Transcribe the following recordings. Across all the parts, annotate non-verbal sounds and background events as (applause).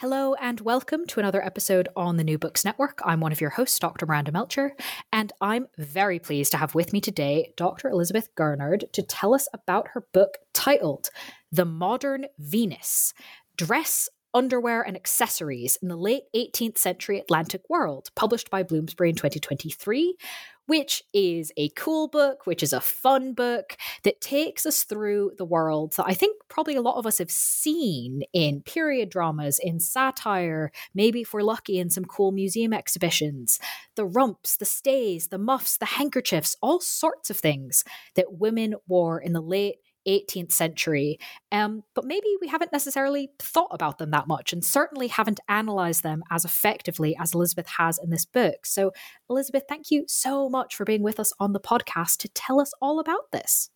Hello, and welcome to another episode on the New Books Network. I'm one of your hosts, Dr. Miranda Melcher, and I'm very pleased to have with me today Dr. Elisabeth Gernerd to tell us about her book titled The Modern Venus Dress, Underwear, and Accessories in the Late 18th Century Atlantic World, published by Bloomsbury in 2023 which is a cool book, which is a fun book that takes us through the world that I think probably a lot of us have seen in period dramas, in satire, maybe if we're lucky in some cool museum exhibitions. The rumps, the stays, the muffs, the handkerchiefs, all sorts of things that women wore in the late 18th century. Um, but maybe we haven't necessarily thought about them that much and certainly haven't analyzed them as effectively as Elisabeth has in this book. So, Elisabeth, thank you so much for being with us on the podcast to tell us all about this.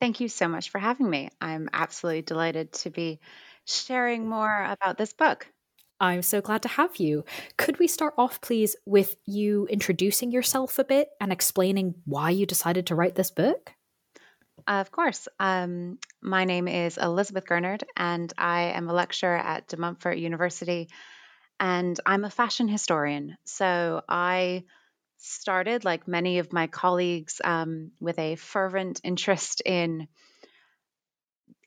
Thank you so much for having me. I'm absolutely delighted to be sharing more about this book. I'm so glad to have you. Could we start off, please, with you introducing yourself a bit and explaining why you decided to write this book? Of course. Um, my name is Elisabeth Gernerd, and I am a lecturer at De Montfort University, and I'm a fashion historian. So I started, like many of my colleagues, um, with a fervent interest in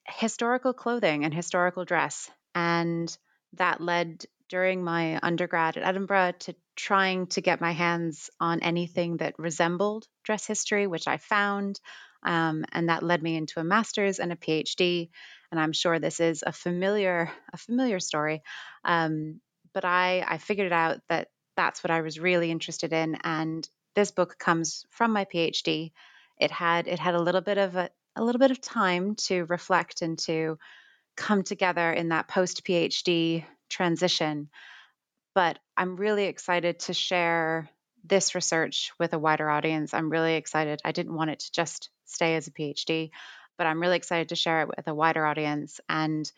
historical clothing and historical dress. And that led during my undergrad at Edinburgh to trying to get my hands on anything that resembled dress history, which I found. Um, and that led me into a master's and a PhD. And I'm sure this is a familiar a familiar story, um, but I I figured out that that's what I was really interested in. And this book comes from my PhD. It had it had a little bit of a, a little bit of time to reflect and to come together in that post PhD transition. But I'm really excited to share this research with a wider audience. I'm really excited. I didn't want it to just stay as a PhD, but I'm really excited to share it with a wider audience. And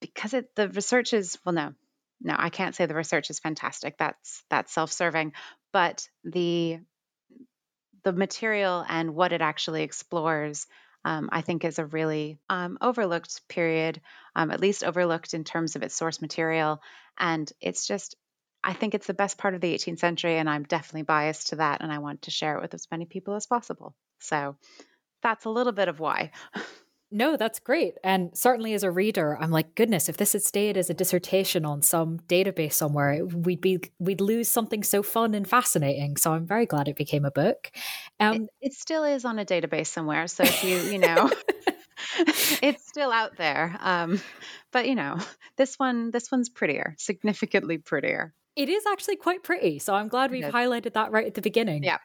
because it, the research is, well, no, no, I can't say the research is fantastic. That's that's self-serving, but the the material and what it actually explores, um, I think, is a really um, overlooked period, um, at least overlooked in terms of its source material. And it's just I think it's the best part of the 18th century, and I'm definitely biased to that, and I want to share it with as many people as possible. So that's a little bit of why. (laughs) No, that's great. And certainly as a reader, I'm like, goodness, if this had stayed as a dissertation on some database somewhere, we'd be we'd lose something so fun and fascinating. So I'm very glad it became a book. Um, it, it still is on a database somewhere. So if you, you (laughs) know, (laughs) it's still out there. Um, but you know, this one this one's prettier, significantly prettier. It is actually quite pretty. So I'm glad we've highlighted that right at the beginning. Yeah.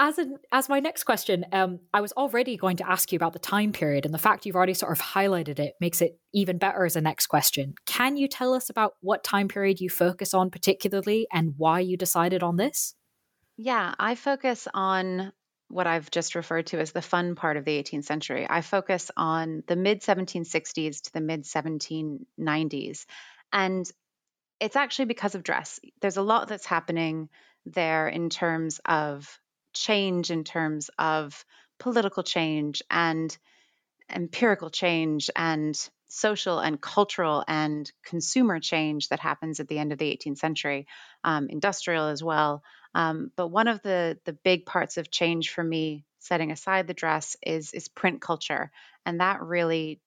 As a, as my next question, um, I was already going to ask you about the time period, and the fact you've already sort of highlighted it makes it even better as a next question. Can you tell us about what time period you focus on particularly, and why you decided on this? Yeah, I focus on what I've just referred to as the fun part of the 18th century. I focus on the mid 1760s to the mid 1790s, and it's actually because of dress. There's a lot that's happening there in terms of change, in terms of political change and empirical change and social and cultural and consumer change that happens at the end of the 18th century, um, industrial as well. Um, but one of the the big parts of change for me, setting aside the dress, is is print culture, and that really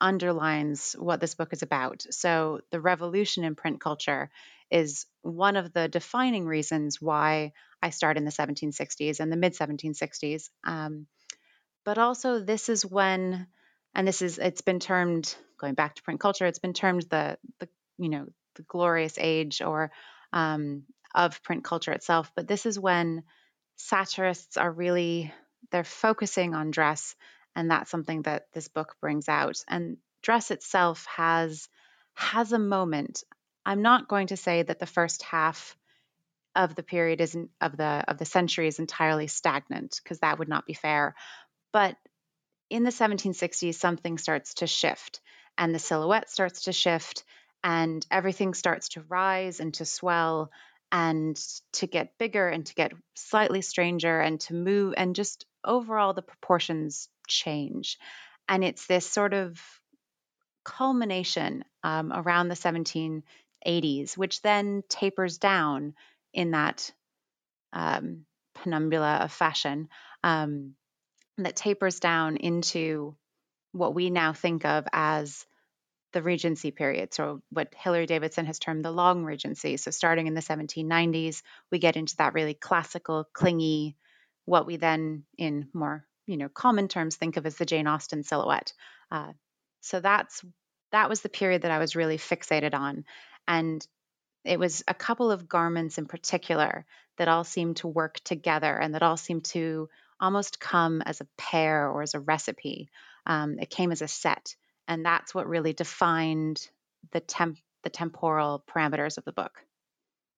underlines what this book is about. So, the revolution in print culture is one of the defining reasons why I start in the 1760s and the mid 1760s. Um, but also, this is when, and this is, it's been termed, going back to print culture, it's been termed the, the you know, the glorious age or um, of print culture itself. But this is when satirists are really, they're focusing on dress and that's something that this book brings out and dress itself has has a moment. I'm not going to say that the first half of the period isn't of the of the century is entirely stagnant because that would not be fair. But in the 1760s, something starts to shift, and the silhouette starts to shift, and everything starts to rise and to swell and to get bigger and to get slightly stranger and to move and just overall the proportions change and it's this sort of culmination um, around the 1780s which then tapers down in that um, penumbra of fashion um, that tapers down into what we now think of as the Regency period, so what Hilary Davidson has termed the long Regency. So, starting in the 1790s, we get into that really classical, clingy, what we then, in more you know common terms, think of as the Jane Austen silhouette. Uh, so that's that was the period that I was really fixated on, and it was a couple of garments in particular that all seemed to work together and that all seemed to almost come as a pair or as a recipe. Um, it came as a set and that's what really defined the temp the temporal parameters of the book.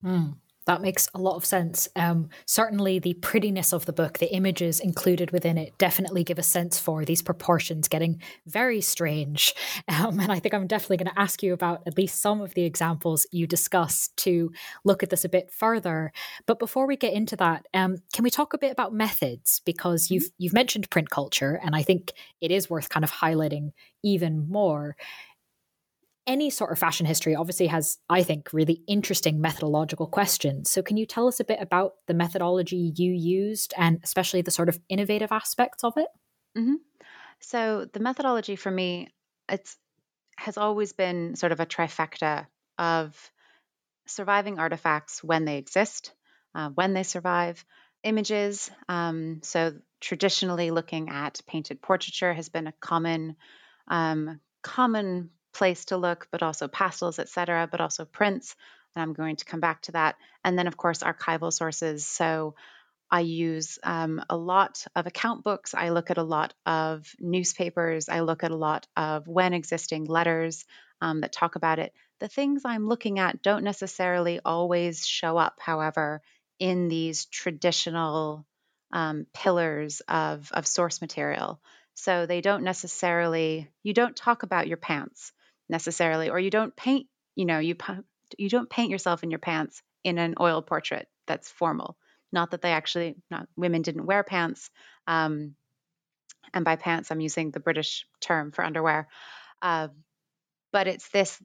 Mm, that makes a lot of sense. Um, certainly, the prettiness of the book, the images included within it, definitely give a sense for these proportions getting very strange. (laughs) Um, and I think I'm definitely going to ask you about at least some of the examples you discuss to look at this a bit further. But before we get into that, um, can we talk a bit about methods? Because mm-hmm. you've you've mentioned print culture, and I think it is worth kind of highlighting even more any sort of fashion history obviously has, I think, really interesting methodological questions. So, can you tell us a bit about the methodology you used and especially the sort of innovative aspects of it? Mm-hmm. So, the methodology for me, it's has always been sort of a trifecta of surviving artifacts when they exist, uh, when they survive, images. Um, so, traditionally, looking at painted portraiture has been a common um, common place to look, but also pastels, etc., but also prints. And I'm going to come back to that. And then, of course, archival sources. So I use um, a lot of account books. I look at a lot of newspapers. I look at a lot of when existing letters um, that talk about it. The things I'm looking at don't necessarily always show up, however, in these traditional um, pillars of, of source material. So they don't necessarily, you don't talk about your pants necessarily, or you don't paint, you know, you you don't paint yourself in your pants in an oil portrait that's formal. Not that they actually, not women didn't wear pants. Um, and by pants, I'm using the British term for underwear. Uh, but it's this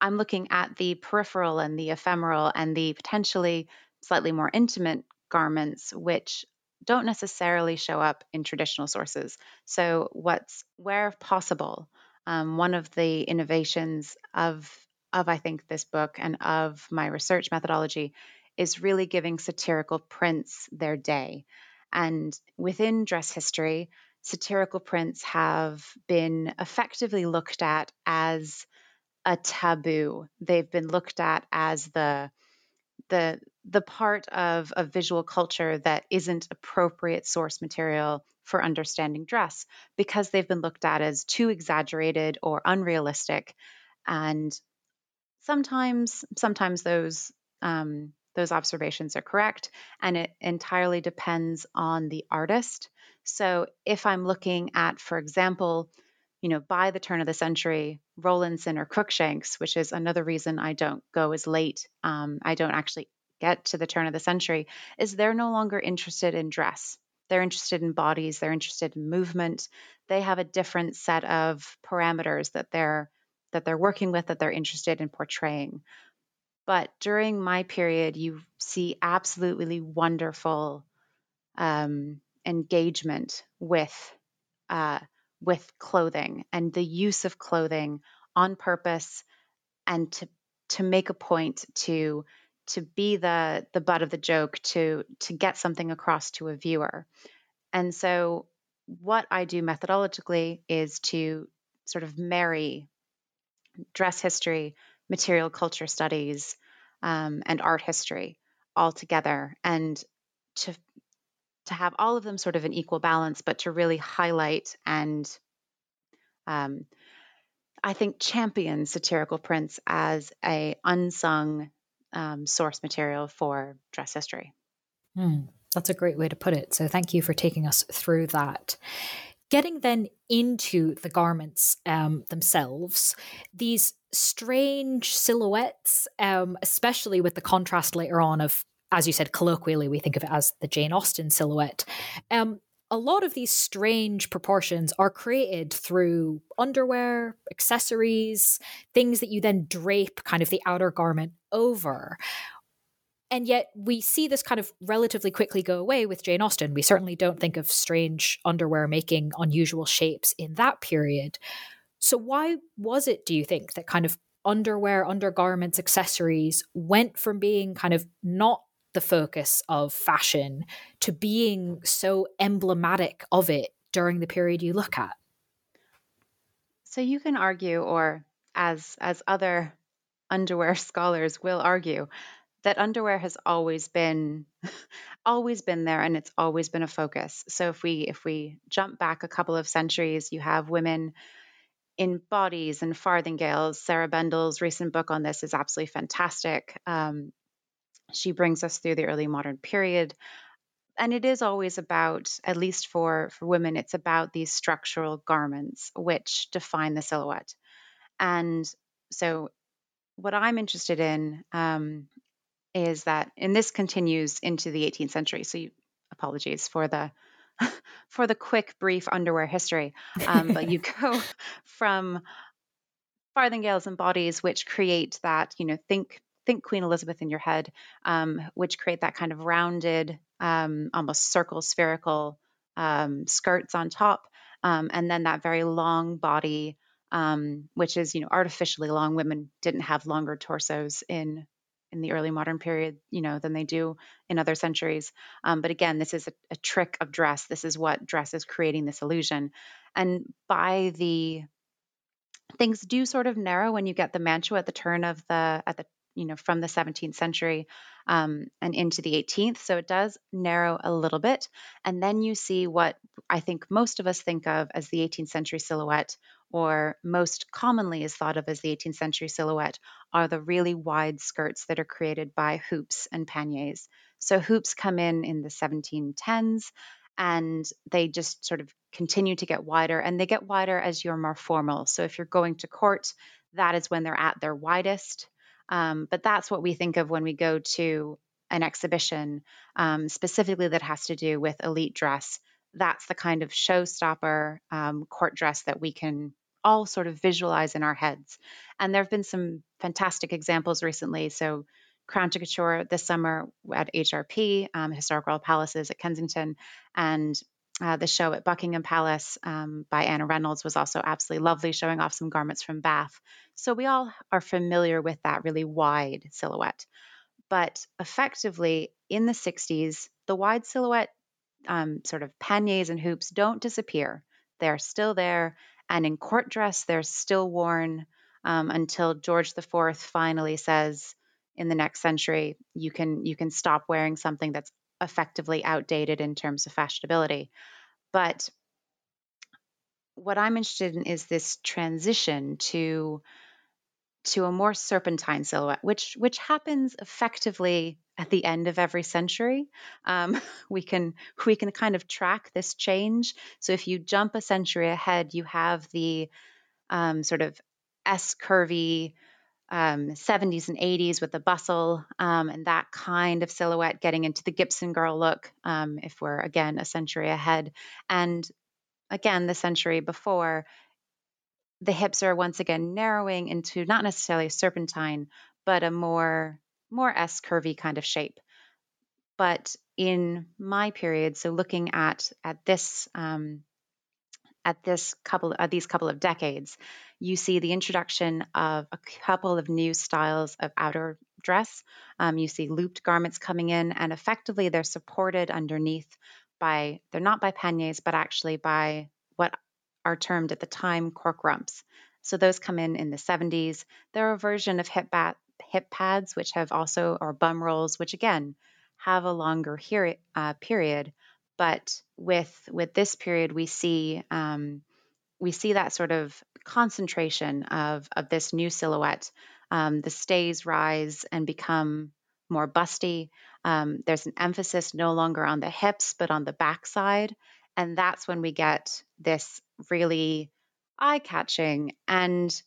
I'm looking at the peripheral and the ephemeral and the potentially slightly more intimate garments, which don't necessarily show up in traditional sources. So, what's where possible, um, one of the innovations of of I think this book and of my research methodology is really giving satirical prints their day. And within dress history, satirical prints have been effectively looked at as a taboo. They've been looked at as the the the part of, a visual culture that isn't appropriate source material for understanding dress because they've been looked at as too exaggerated or unrealistic. And sometimes sometimes those um, those observations are correct and it entirely depends on the artist. So if i'm looking at for example you know by the turn of the century Rowlandson or Cruikshanks which is another reason i don't go as late um, i don't actually get to the turn of the century is they're no longer interested in dress they're interested in bodies, they're interested in movement. They have a different set of parameters that they're that they're working with that they're interested in portraying. But during my period, you see absolutely wonderful um, engagement with uh, with clothing and the use of clothing on purpose and to to make a point to to be the the butt of the joke to to get something across to a viewer. And so what i do methodologically is to sort of marry dress history material culture studies um, and art history all together and to to have all of them sort of in equal balance but to really highlight and um, I think, champion satirical prints as a unsung um, source material for dress history. Hmm, that's a great way to put it. So thank you for taking us through that. Getting then into the garments um, themselves, these strange silhouettes, um, especially with the contrast later on of, as you said, colloquially, we think of it as the Jane Austen silhouette. Um, a lot of these strange proportions are created through underwear, accessories, things that you then drape kind of the outer garment over. And yet we see this kind of relatively quickly go away with Jane Austen. We certainly don't think of strange underwear making unusual shapes in that period. So, why was it, do you think, that kind of underwear, undergarments, accessories went from being kind of not the focus of fashion to being so emblematic of it during the period you look at? So you can argue, or as as other underwear (laughs) scholars will argue, that underwear has always been (laughs) always been there and it's always been a focus. So if we if we jump back a couple of centuries, you have women in bodies and farthingales. Sarah Bendall's recent book on this is absolutely fantastic. Um, she brings us through the early modern period. And it is always about, at least for, for women, it's about these structural garments which define the silhouette. And so, what I'm interested in um, is that, and this continues into the 18th century. So, you, apologies for the (laughs) for the quick, brief underwear history. Um, but you (laughs) go (laughs) from farthingales and bodies, which create that, you know, think think Queen Elizabeth in your head, um, which create that kind of rounded, um, almost circle spherical um, skirts on top, um, and then that very long body, um, which is you know artificially long. Women didn't have longer torsos in in the early modern period, you know, than they do in other centuries. Um, but again, this is a, a trick of dress. This is what dress is creating this illusion, and by the things do sort of narrow when you get the mantua at the turn of the at the you know, from the 17th century um, and into the 18th. So it does narrow a little bit. And then you see what I think most of us think of as the 18th century silhouette, or most commonly is thought of as the 18th century silhouette, are the really wide skirts that are created by hoops and panniers. So hoops come in in the 1710s and they just sort of continue to get wider and they get wider as you're more formal. So if you're going to court, that is when they're at their widest. Um, but that's what we think of when we go to an exhibition, um, specifically that has to do with elite dress. That's the kind of showstopper um, court dress that we can all sort of visualize in our heads. And there have been some fantastic examples recently. So, Crown to Couture this summer at HRP, um, Historic Royal Palaces at Kensington, and uh, the show at Buckingham Palace um, by Anna Reynolds was also absolutely lovely, showing off some garments from Bath. So we all are familiar with that really wide silhouette. But effectively, in the 60s, the wide silhouette um, sort of panniers and hoops don't disappear. They're still there. And in court dress, they're still worn um, until George IV finally says, in the next century, you can you can stop wearing something that's effectively outdated in terms of fashionability. But what I'm interested in is this transition to to a more serpentine silhouette, which which happens effectively at the end of every century. Um, (laughs) we can we can kind of track this change. So if you jump a century ahead, you have the um, sort of S curvy um, 70s and 80s with the bustle um, and that kind of silhouette getting into the Gibson girl look, um, if we're again a century ahead. And again, the century before, the hips are once again narrowing into not necessarily a serpentine, but a more more S curvy kind of shape. But in my period, so looking at at this um, at this couple of these couple of decades, you see the introduction of a couple of new styles of outer dress. Um, you see looped garments coming in, and effectively they're supported underneath by they're not by panniers, but actually by what are termed at the time cork rumps. So those come in in the 70s. They're a version of hip, bat, hip pads, which have also, or bum rolls, which again have a longer uh, period, but with with this period, we see um, we see that sort of concentration of of this new silhouette. Um, the stays rise and become more busty. Um, there's an emphasis no longer on the hips, but on the backside. And that's when we get this really eye catching and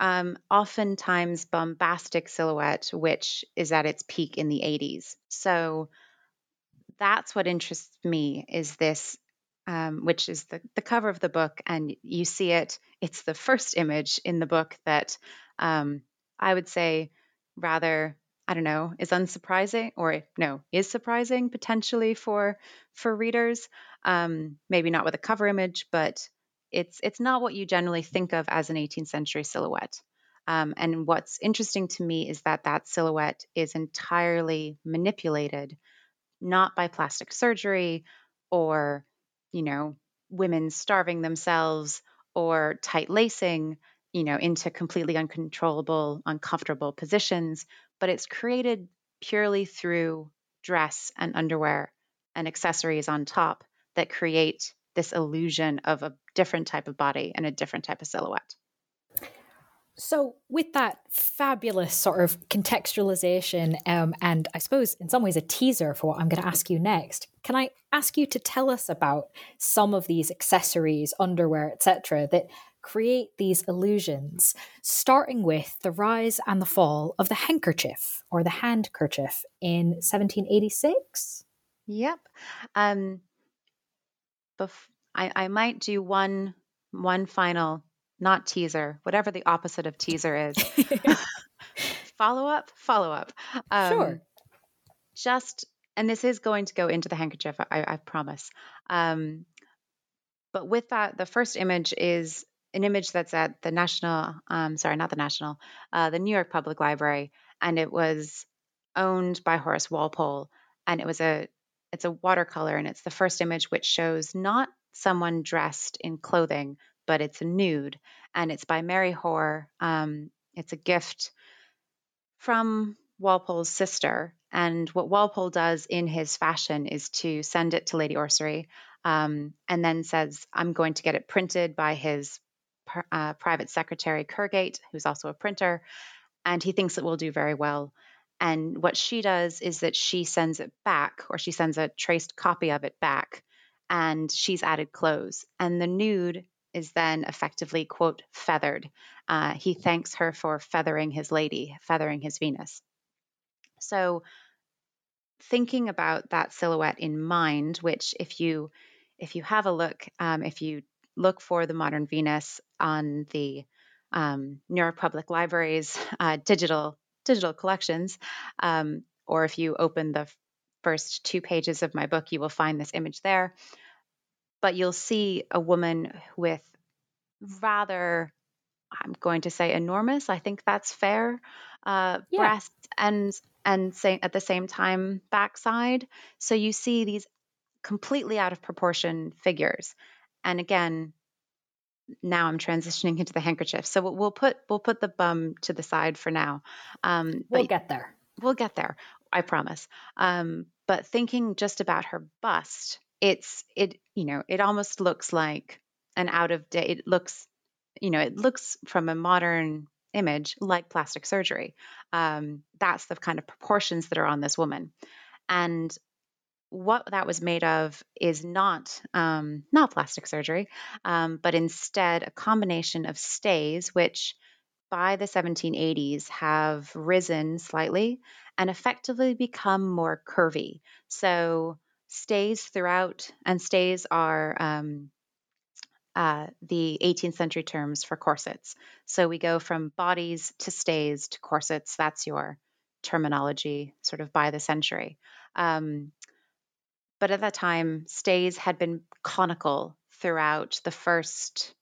um, oftentimes bombastic silhouette, which is at its peak in the 80s. So that's what interests me is this, um, which is the, the cover of the book. And you see it, it's the first image in the book that um, I would say rather I don't know, is unsurprising or no, is surprising potentially for for readers. Um, maybe not with a cover image, but it's it's not what you generally think of as an 18th century silhouette. Um, and what's interesting to me is that that silhouette is entirely manipulated, not by plastic surgery or, you know, women starving themselves or tight lacing, you know, into completely uncontrollable, uncomfortable positions, but it's created purely through dress and underwear and accessories on top that create this illusion of a different type of body and a different type of silhouette. So, with that fabulous sort of contextualization, um, and I suppose in some ways a teaser for what I'm going to ask you next, can I ask you to tell us about some of these accessories, underwear, etc., that create these illusions, starting with the rise and the fall of the handkerchief or the handkerchief in 1786. Yep. Um, bef- I, I might do one one final, not teaser, whatever the opposite of teaser is. (laughs) (laughs) follow up, follow up. Um, sure. Just, and this is going to go into the handkerchief, I, I promise. Um, but with that, the first image is an image that's at the National, um, sorry, not the National, uh, the New York Public Library, and it was owned by Horace Walpole, and it was a it's a watercolor, and it's the first image which shows not someone dressed in clothing, but it's a nude, and it's by Mary Hoare. Um, it's a gift from Walpole's sister, and what Walpole does in his fashion is to send it to Lady Ossory um, and then says, "I'm going to get it printed by his uh, private secretary, Kirgate, who's also a printer, and he thinks it will do very well. And what she does is that she sends it back, or she sends a traced copy of it back, and she's added clothes. And the nude is then effectively, quote, feathered. Uh, he thanks her for feathering his lady, feathering his Venus. So, thinking about that silhouette in mind, which if you if you have a look, um, if you look for the modern Venus on the um, New York Public Library's uh, digital digital collections, um, or if you open the first two pages of my book, you will find this image there. But you'll see a woman with rather, I'm going to say enormous. I think that's fair. Uh, yeah. Breasts and and say, at the same time backside. So you see these completely out of proportion figures. And again, now I'm transitioning into the handkerchief. So we'll put we'll put the bum to the side for now. Um, we'll get there. We'll get there. I promise. Um, but thinking just about her bust, it's it you know it almost looks like an out of date. It looks you know it looks from a modern image like plastic surgery. Um, that's the kind of proportions that are on this woman, and what that was made of is not um, not plastic surgery, um, but instead a combination of stays, which by the 1780s have risen slightly and effectively become more curvy. So stays throughout, and stays are um, uh, the 18th century terms for corsets. So we go from bodies to stays to corsets. That's your terminology, sort of by the century. Um, but at that time, stays had been conical throughout the first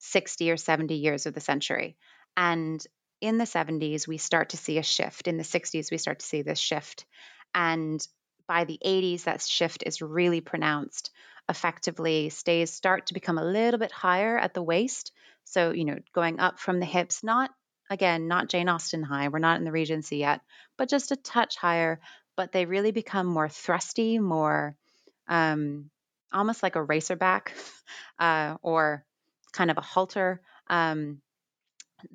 60 or 70 years of the century. And in the 70s, we start to see a shift. In the 60s, we start to see this shift. And by the 80s, that shift is really pronounced. Effectively, stays start to become a little bit higher at the waist. So, you know, going up from the hips, not again, not Jane Austen high. We're not in the Regency yet, but just a touch higher, but they really become more thrusty, more um, almost like a racerback (laughs) uh, or kind of a halter. Um,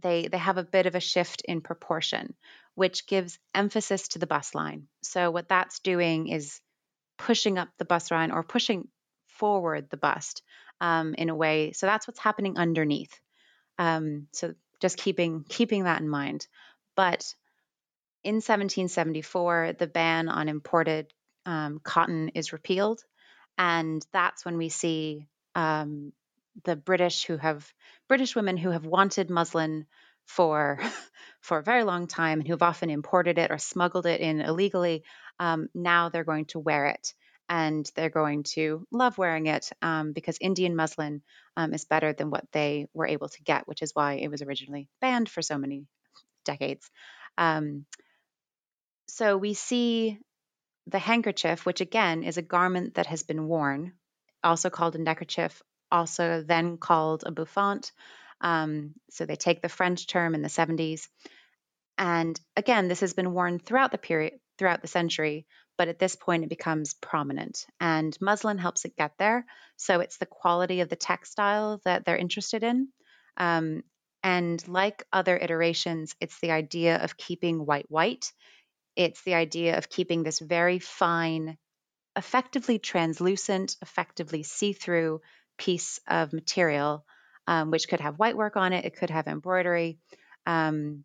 they they have a bit of a shift in proportion, which gives emphasis to the bust line. So what that's doing is pushing up the bust line or pushing forward the bust um, in a way. So that's what's happening underneath. Um, so just keeping keeping that in mind. But in 1774, the ban on imported um, cotton is repealed, and that's when we see um, the British who have British women who have wanted muslin for (laughs) for a very long time and who've often imported it or smuggled it in illegally. Um, now they're going to wear it and they're going to love wearing it um, because Indian muslin um, is better than what they were able to get, which is why it was originally banned for so many decades. Um, so we see the handkerchief, which again is a garment that has been worn, also called a neckerchief, also then called a bouffant. Um, so they take the French term in the 70s. And again, this has been worn throughout the period, throughout the century, but at this point it becomes prominent. And muslin helps it get there. So it's the quality of the textile that they're interested in. Um, and like other iterations, it's the idea of keeping white white. It's the idea of keeping this very fine, effectively translucent, effectively see through piece of material, um, which could have white work on it, it could have embroidery. Um,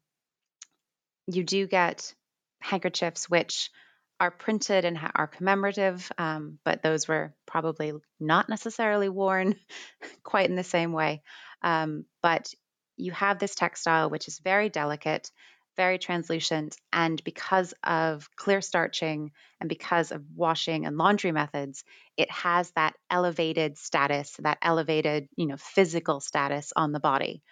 you do get handkerchiefs which are printed and are commemorative, um, but those were probably not necessarily worn (laughs) quite in the same way. Um, but you have this textile which is very delicate very translucent. And because of clear starching and because of washing and laundry methods, it has that elevated status, that elevated, you know, physical status on the body.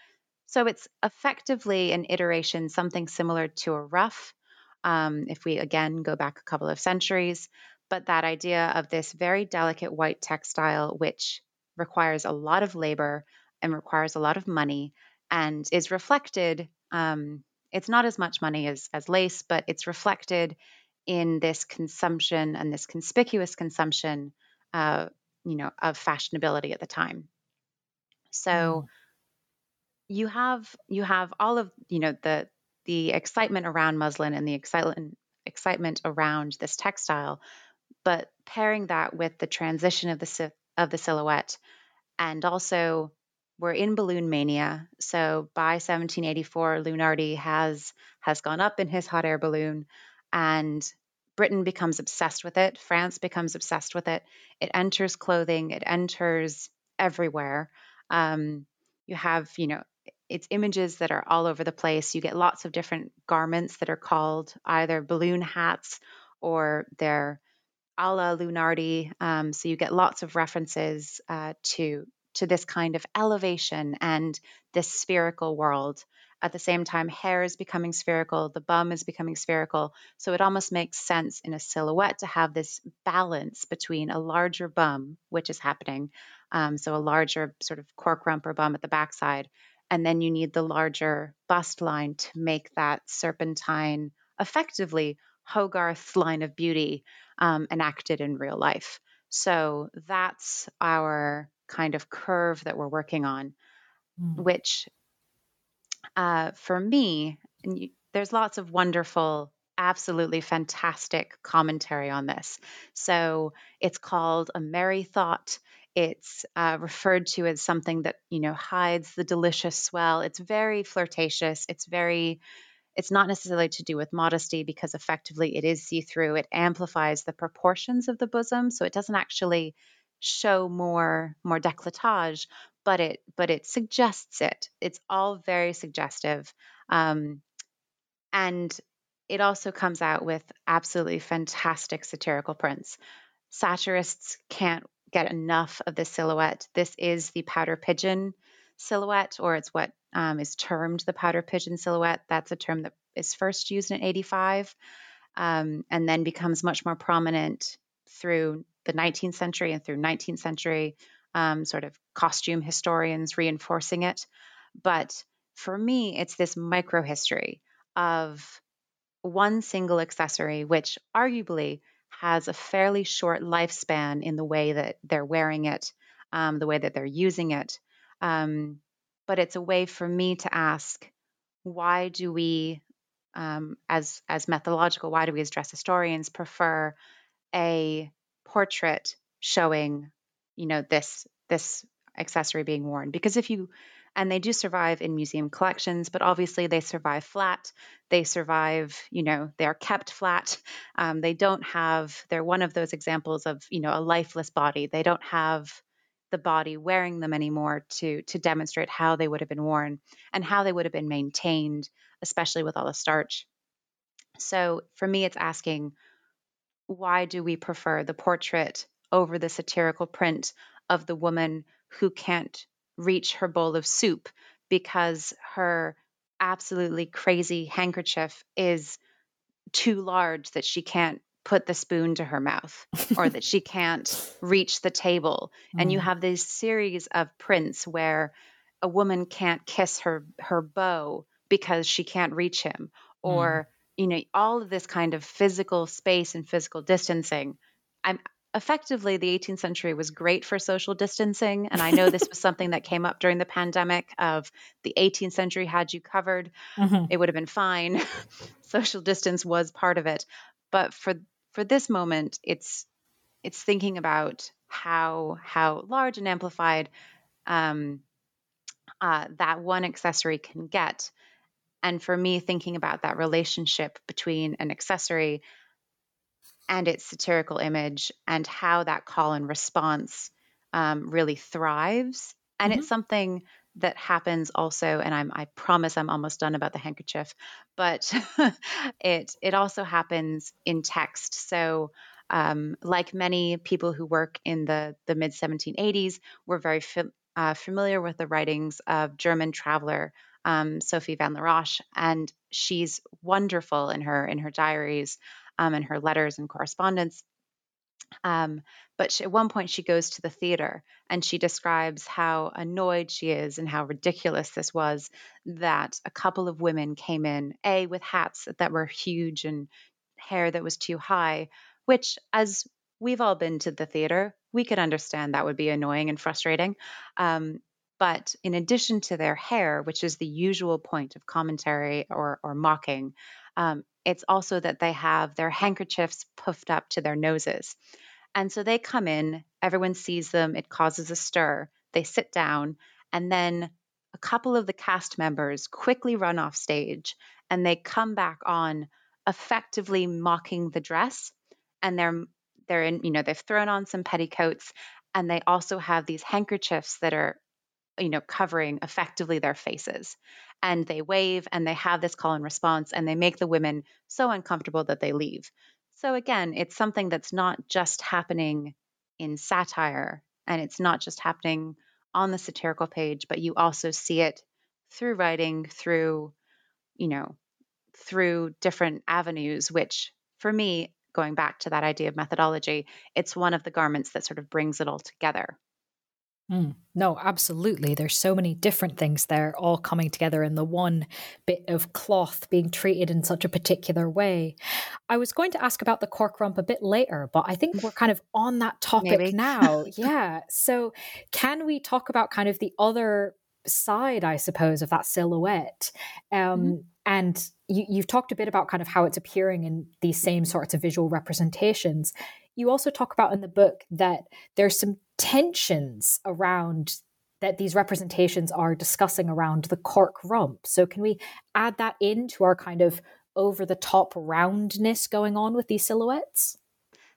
So it's effectively an iteration, something similar to a ruff. Um, if we again go back a couple of centuries, but that idea of this very delicate white textile, which requires a lot of labor and requires a lot of money and is reflected um, it's not as much money as as lace, but it's reflected in this consumption and this conspicuous consumption, uh, you know, of fashionability at the time. So mm. you have you have all of you know the the excitement around muslin and the excitement excitement around this textile, but pairing that with the transition of the of the silhouette and also we're in balloon mania. So by 1784, Lunardi has has gone up in his hot air balloon, and Britain becomes obsessed with it. France becomes obsessed with it. It enters clothing. It enters everywhere. Um, you have, you know, it's images that are all over the place. You get lots of different garments that are called either balloon hats or they're a la Lunardi. Um, so you get lots of references uh, to to this kind of elevation and this spherical world. At the same time, hair is becoming spherical, the bum is becoming spherical. So it almost makes sense in a silhouette to have this balance between a larger bum, which is happening. Um, so a larger sort of cork rump or bum at the backside. And then you need the larger bust line to make that serpentine, effectively, Hogarth line of beauty um, enacted in real life. So that's our kind of curve that we're working on, mm. which uh, for me, you, there's lots of wonderful, absolutely fantastic commentary on this. So it's called a merry thought. It's uh, referred to as something that you know hides the delicious swell. It's very flirtatious. It's very it's not necessarily to do with modesty because effectively it is see through. It amplifies the proportions of the bosom, so it doesn't actually show more more décolletage, but it but it suggests it. It's all very suggestive, um, and it also comes out with absolutely fantastic satirical prints. Satirists can't get enough of the silhouette. This is the pouter pigeon silhouette, or it's what um, is termed the pouter pigeon silhouette. That's a term that is first used in 85 um, and then becomes much more prominent through the 19th century and through 19th century um, sort of costume historians reinforcing it. But for me, it's this micro history of one single accessory, which arguably has a fairly short lifespan in the way that they're wearing it, um, the way that they're using it. Um, but it's a way for me to ask, why do we, um, as as methodological, why do we as dress historians prefer a portrait showing, you know, this this accessory being worn? Because if you and they do survive in museum collections but obviously they survive flat. They survive you know they are kept flat. Um, they don't have they're one of those examples of you know a lifeless body. They don't have the body wearing them anymore to to demonstrate how they would have been worn and how they would have been maintained especially with all the starch. So for me it's asking why do we prefer the portrait over the satirical print of the woman who can't reach her bowl of soup because her absolutely crazy handkerchief is too large that she can't put the spoon to her mouth or that she (laughs) can't reach the table mm. and you mm. have this series of prints where a woman can't kiss her her beau because she can't reach him or mm. You know all of this kind of physical space and physical distancing i'm effectively the 18th century was great for social distancing and i know this was (laughs) something that came up during the pandemic of the 18th century had you covered mm-hmm. it would have been fine (laughs) social distance was part of it but for for this moment it's it's thinking about how how large and amplified um, uh, that one accessory can get and for me thinking about that relationship between an accessory and its satirical image and how that call and response um, really thrives. And mm-hmm. it's something that happens also, and I'm I promise I'm almost done about the handkerchief, but (laughs) it it also happens in text. So um, like many people who work in the the mid 1780s, we're very fi- uh, familiar with the writings of German traveler um, Sophie von La Roche, and she's wonderful in her in her diaries um, and her letters and correspondence. Um, but she, at one point, she goes to the theater and she describes how annoyed she is and how ridiculous this was that a couple of women came in, A, with hats that were huge and hair that was too high, which, as we've all been to the theater, we could understand that would be annoying and frustrating. Um, but in addition to their hair, which is the usual point of commentary or, or mocking, um, it's also that they have their handkerchiefs puffed up to their noses. And so they come in, everyone sees them, it causes a stir. They sit down, and then a couple of the cast members quickly run off stage and they come back on effectively mocking the dress and they're they're in you know they've thrown on some petticoats and they also have these handkerchiefs that are you know covering effectively their faces and they wave and they have this call and response and they make the women so uncomfortable that they leave. So again, it's something that's not just happening in satire and it's not just happening on the satirical page, but you also see it through writing, through, you know, through different avenues, which for me, going back to that idea of methodology, it's one of the garments that sort of brings it all together. Mm, no, absolutely. There's so many different things there all coming together in the one bit of cloth being treated in such a particular way. I was going to ask about the cork rump a bit later, but I think we're kind of on that topic Maybe. now. (laughs) yeah. So, can we talk about kind of the other side, I suppose, of that silhouette? Um, mm-hmm. And you, have talked a bit about kind of how it's appearing in these same sorts of visual representations. You also talk about in the book that there's some tensions around that these representations are discussing around the cork rump. So, can we add that into our kind of over the top roundness going on with these silhouettes?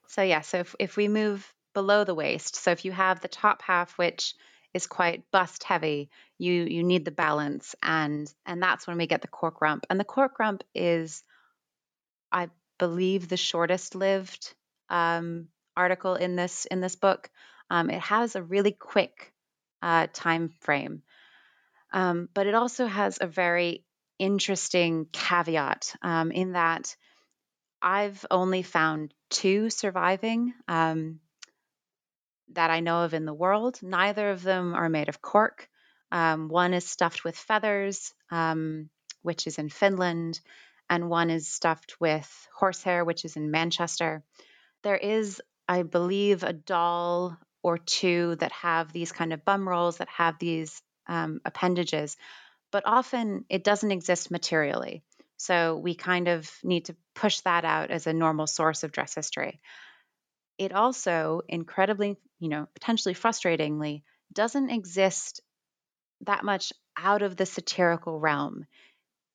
So, yeah, so if, if we move below the waist, so if you have the top half, which is quite bust heavy, you you need the balance, and and that's when we get the cork rump. And the cork rump is, I believe, the shortest lived um, article in this in this book. Um, it has a really quick uh, time frame, um, but it also has a very interesting caveat um, in that I've only found two surviving um, that I know of in the world. Neither of them are made of cork. Um, one is stuffed with feathers, which is in Finland, and one is stuffed with horsehair, which is in Manchester. There is, I believe, a doll or two that have these kind of bum rolls that have these um, appendages, but often it doesn't exist materially. So we kind of need to push that out as a normal source of dress history. It also incredibly, you know, potentially frustratingly, doesn't exist that much out of the satirical realm.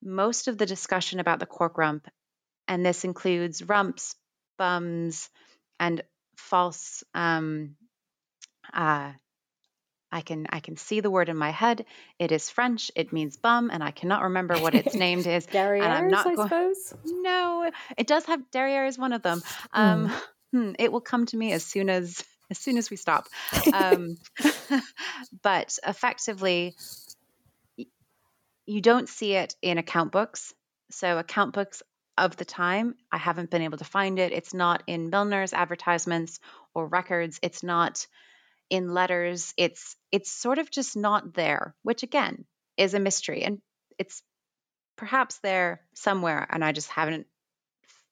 Most of the discussion about the cork rump, and this includes rumps, bums, and false um, uh, I can I can see the word in my head. It is French. It means bum, and I cannot remember what its named (laughs) is. Derriere, and I'm not I suppose. No, it does have derriere is one of them. Um, mm. hmm, it will come to me as soon as as soon as we stop. Um, (laughs) (laughs) but effectively, you don't see it in account books. So account books of the time, I haven't been able to find it. It's not in milliners advertisements or records. It's not in letters. It's it's sort of just not there which again is a mystery. And it's perhaps there somewhere and i just haven't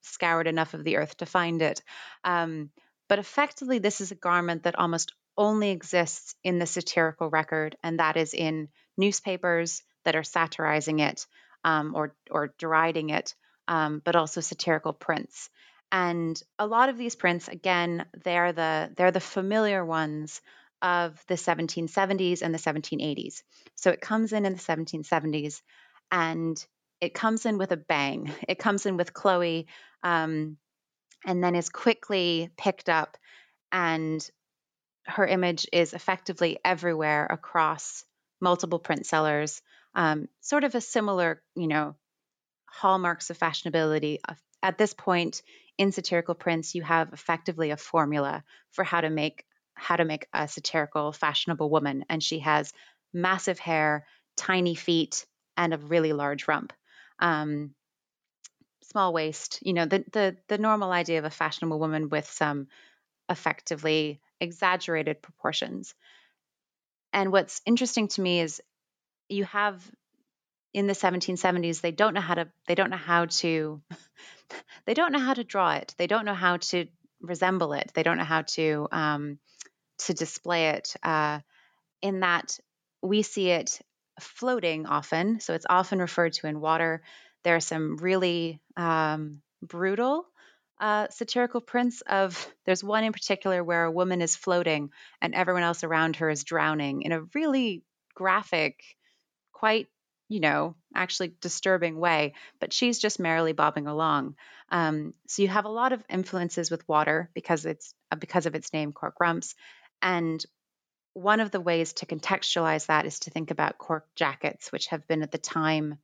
scoured enough of the earth to find it. Um, but effectively this is a garment that almost only exists in the satirical record and that is in newspapers that are satirizing it um, or or deriding it um, but also satirical prints. And a lot of these prints again they're the they're the familiar ones of the 1770s and the 1780s so it comes in in the 1770s and it comes in with a bang. (laughs) It comes in with chloe um, and then is quickly picked up and her image is effectively everywhere across multiple print sellers um, sort of a similar you know hallmarks of fashionability at this point in satirical prints, you have effectively a formula for how to make how to make a satirical, fashionable woman, and she has massive hair, tiny feet, and a really large rump. Um, small waist, you know, the, the the normal idea of a fashionable woman with some effectively exaggerated proportions. And what's interesting to me is you have in the 1770s they don't know how to they don't know how to (laughs) they don't know how to draw it. They don't know how to resemble it. They don't know how to um, to display it. Uh, in that we see it floating often, so it's often referred to in water. There are some really um, brutal uh, satirical prints of. There's one in particular where a woman is floating and everyone else around her is drowning in a really graphic, quite you know, actually disturbing way, but she's just merrily bobbing along. Um, so you have a lot of influences with water because it's uh, because of its name, cork rumps, and one of the ways to contextualize that is to think about cork jackets, which have been at the time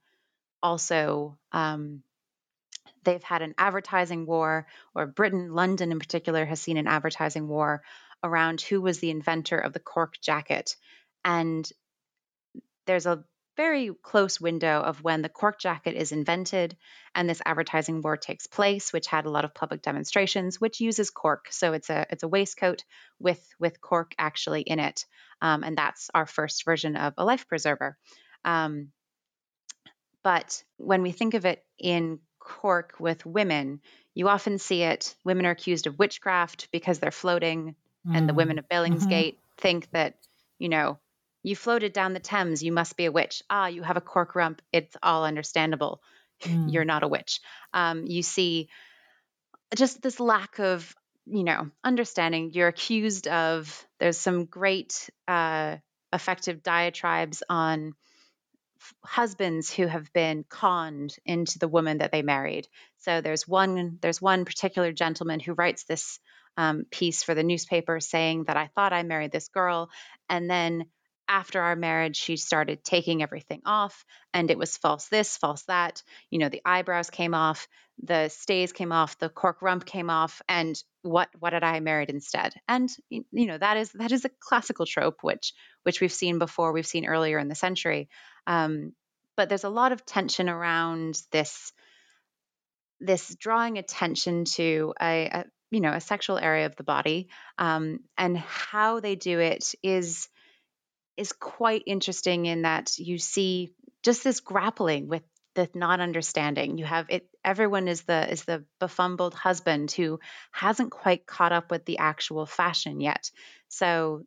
also um, they've had an advertising war, or Britain, London in particular, has seen an advertising war around who was the inventor of the cork jacket. And there's a very close window of when the cork jacket is invented and this advertising war takes place which had a lot of public demonstrations which uses cork so it's a it's a waistcoat with with cork actually in it um, and that's our first version of a life preserver um, but when we think of it in cork with women you often see it women are accused of witchcraft because they're floating mm. and the women of mm-hmm. billingsgate mm-hmm. think that you know you floated down the Thames. You must be a witch. Ah, you have a cork rump. It's all understandable. (laughs) Mm. You're not a witch. Um, you see just this lack of, you know, understanding. You're accused of, there's some great uh, effective diatribes on husbands who have been conned into the woman that they married. So there's one there's one particular gentleman who writes this um, piece for the newspaper saying that I thought I married this girl, and then after our marriage, she started taking everything off, and it was false this, false that. You know, the eyebrows came off, the stays came off, the cork rump came off, and what what did I married instead? And you know, that is that is a classical trope, which which we've seen before, we've seen earlier in the century. Um, but there's a lot of tension around this this drawing attention to a, a you know a sexual area of the body um, and how they do it is is quite interesting in that you see just this grappling with the not understanding you have it everyone is the is the befumbled husband who hasn't quite caught up with the actual fashion yet so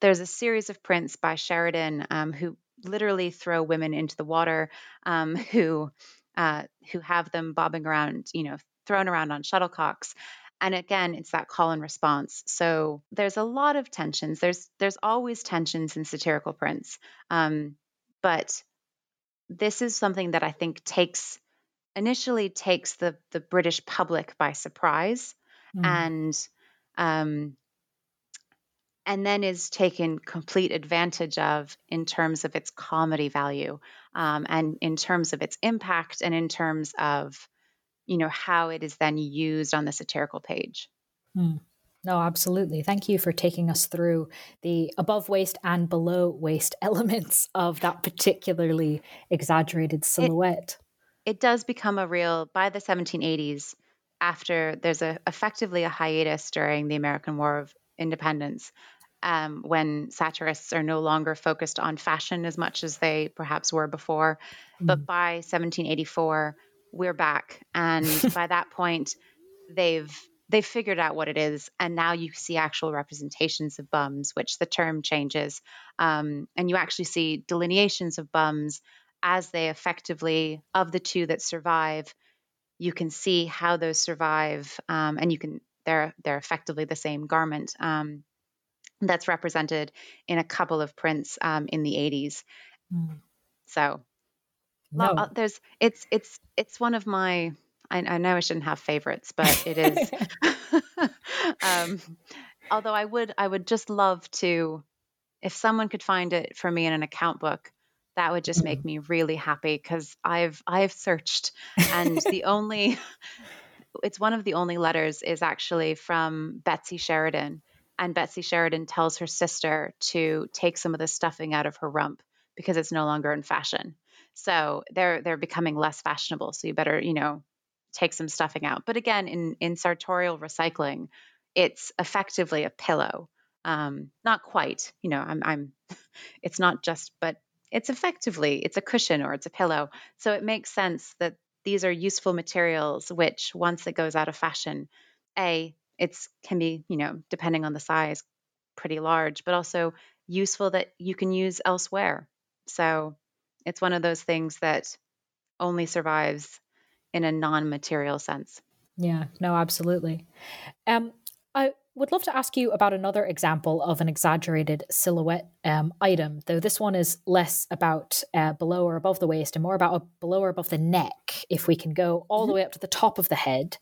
there's a series of prints by Sheridan um, who literally throw women into the water, um, who uh, who have them bobbing around, you know, thrown around on shuttlecocks. And again, it's that call and response. So there's a lot of tensions. There's there's always tensions in satirical prints, um, but this is something that I think takes initially takes the the British public by surprise, mm. and um, and then is taken complete advantage of in terms of its comedy value um, and in terms of its impact and in terms of you know how it is then used on the satirical page mm. No, absolutely. Thank you for taking us through the above waist and below waist (laughs) elements of that particularly exaggerated silhouette. It, it does become a real, by the 1780s, after there's a effectively a hiatus during the American War of Independence, um, when satirists are no longer focused on fashion as much as they perhaps were before. Mm. But by 1784, we're back. And (laughs) by that point, they've they've figured out what it is and now you see actual representations of bums which the term changes um, and you actually see delineations of bums as they effectively of the two that survive you can see how those survive um, and you can they're they're effectively the same garment um, that's represented in a couple of prints um, in the 80s mm. so no. Uh, there's it's it's it's one of my I, I know I shouldn't have favorites, but it is. (laughs) (laughs) um, although I would, I would just love to, if someone could find it for me in an account book, that would just make mm. me really happy because I've I've searched and the only (laughs) it's one of the only letters is actually from Betsy Sheridan and Betsy Sheridan tells her sister to take some of the stuffing out of her rump because it's no longer in fashion. So they're they're becoming less fashionable. So you better, you know, take some stuffing out. But again, in, in sartorial recycling, it's effectively a pillow. Um, not quite, you know, I'm, I'm, (laughs) it's not just, but it's effectively, it's a cushion or it's a pillow. So it makes sense that these are useful materials, which once it goes out of fashion, A, it's can be, you know, depending on the size, pretty large, but also useful that you can use elsewhere. So it's one of those things that only survives in a non-material sense. Yeah, no, absolutely. Um, I would love to ask you about another example of an exaggerated silhouette um, item, though this one is less about uh, below or above the waist and more about below or above the neck, if we can go all mm-hmm. the way up to the top of the head.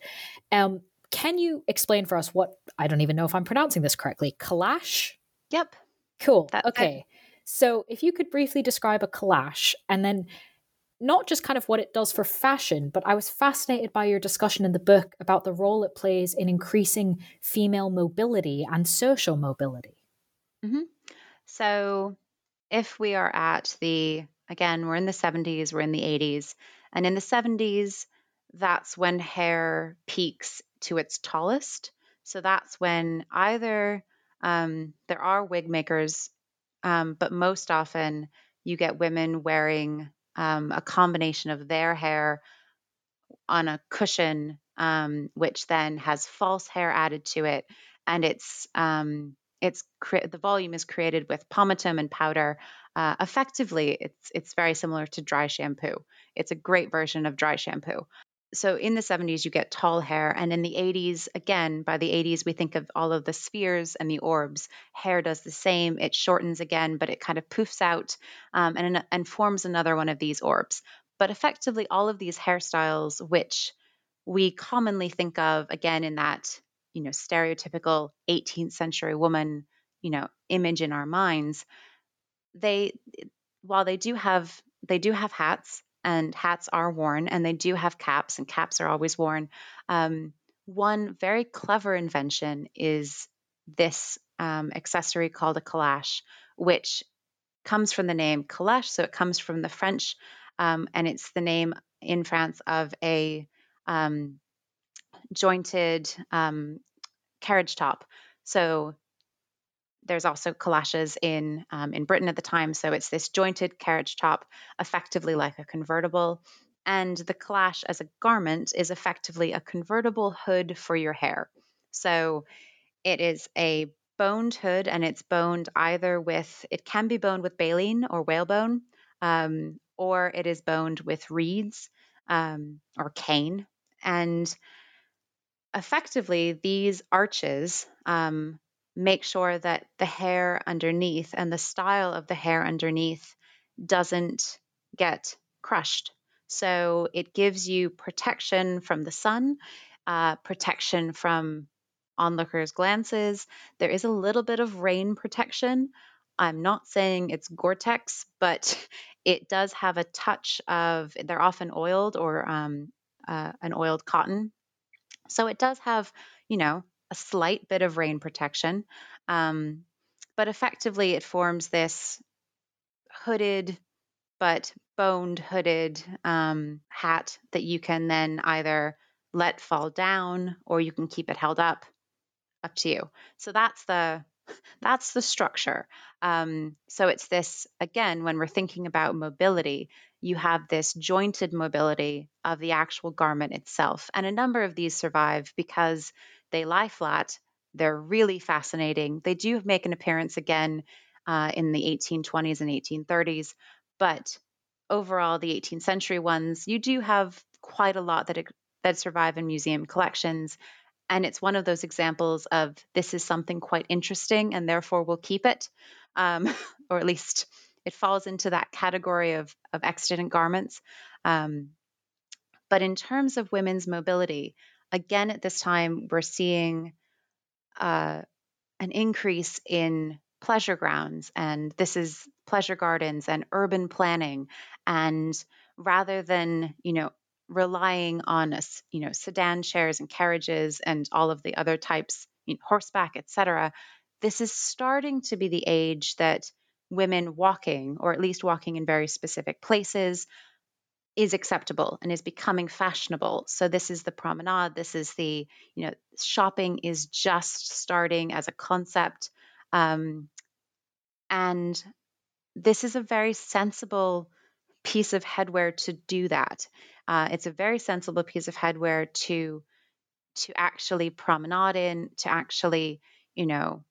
Um, can you explain for us what, I don't even know if I'm pronouncing this correctly, calash? Yep. Cool. That, okay. So if you could briefly describe a calash and then not just kind of what it does for fashion, but I was fascinated by your discussion in the book about the role it plays in increasing female mobility and social mobility. Mm-hmm. So, if we are at the, again, we're in the 70s, we're in the 80s, and in the 70s, that's when hair peaks to its tallest. So, that's when either um, there are wig makers, um, but most often you get women wearing um, a combination of their hair on a cushion, um, which then has false hair added to it, and it's um, it's cre- the volume is created with pomatum and powder. Uh, effectively, it's it's very similar to dry shampoo. It's a great version of dry shampoo so in the 70s you get tall hair and in the 80s again by the 80s we think of all of the spheres and the orbs. Hair does the same it shortens again but it kind of poofs out um, and, and forms another one of these orbs. But effectively all of these hairstyles which we commonly think of again in that you know stereotypical 18th century woman you know image in our minds they while they do have they do have hats and hats are worn, and they do have caps, and caps are always worn. Um, one very clever invention is this um, accessory called a calash, which comes from the name calash. So it comes from the French, um, and it's the name in France of a um, jointed um, carriage top. So there's also calashes in um, in Britain at the time. So it's this jointed carriage top, effectively like a convertible. And the calash as a garment is effectively a convertible hood for your hair. So it is a boned hood, and it's boned either with, it can be boned with baleen or whalebone, um, or it is boned with reeds um, or cane. And effectively, these arches um, make sure that the hair underneath and the style of the hair underneath doesn't get crushed. So it gives you protection from the sun, uh, protection from onlookers' glances. There is a little bit of rain protection. I'm not saying it's Gore Tex, but (laughs) it does have a touch of, they're often oiled or um, uh, an oiled cotton. So it does have, you know, a slight bit of rain protection. Um, but effectively, it forms this hooded but boned hooded um, hat that you can then either let fall down or you can keep it held up up to you so that's the (laughs) that's the structure um, so it's this again when we're thinking about mobility you have this jointed mobility of the actual garment itself and a number of these survive because they lie flat they're really fascinating. They do make an appearance again uh, in the 1820s and 1830s but overall the 18th century ones you do have quite a lot that that survive in museum collections and it's one of those examples of this is something quite interesting and therefore we'll keep it um, (laughs) or at least it falls into that category of, of extant garments um, but in terms of women's mobility again at this time we're seeing uh, an increase in pleasure grounds and this is pleasure gardens and urban planning and rather than you know relying on us, you know, sedan chairs and carriages and all of the other types, you know, horseback, etc. This is starting to be the age that women walking, or at least walking in very specific places, is acceptable and is becoming fashionable. So this is the promenade. This is the, you know, shopping is just starting as a concept. Um, and this is a very sensible piece of headwear to do that. Uh, it's a very sensible piece of headwear to to actually promenade in, to actually, you know,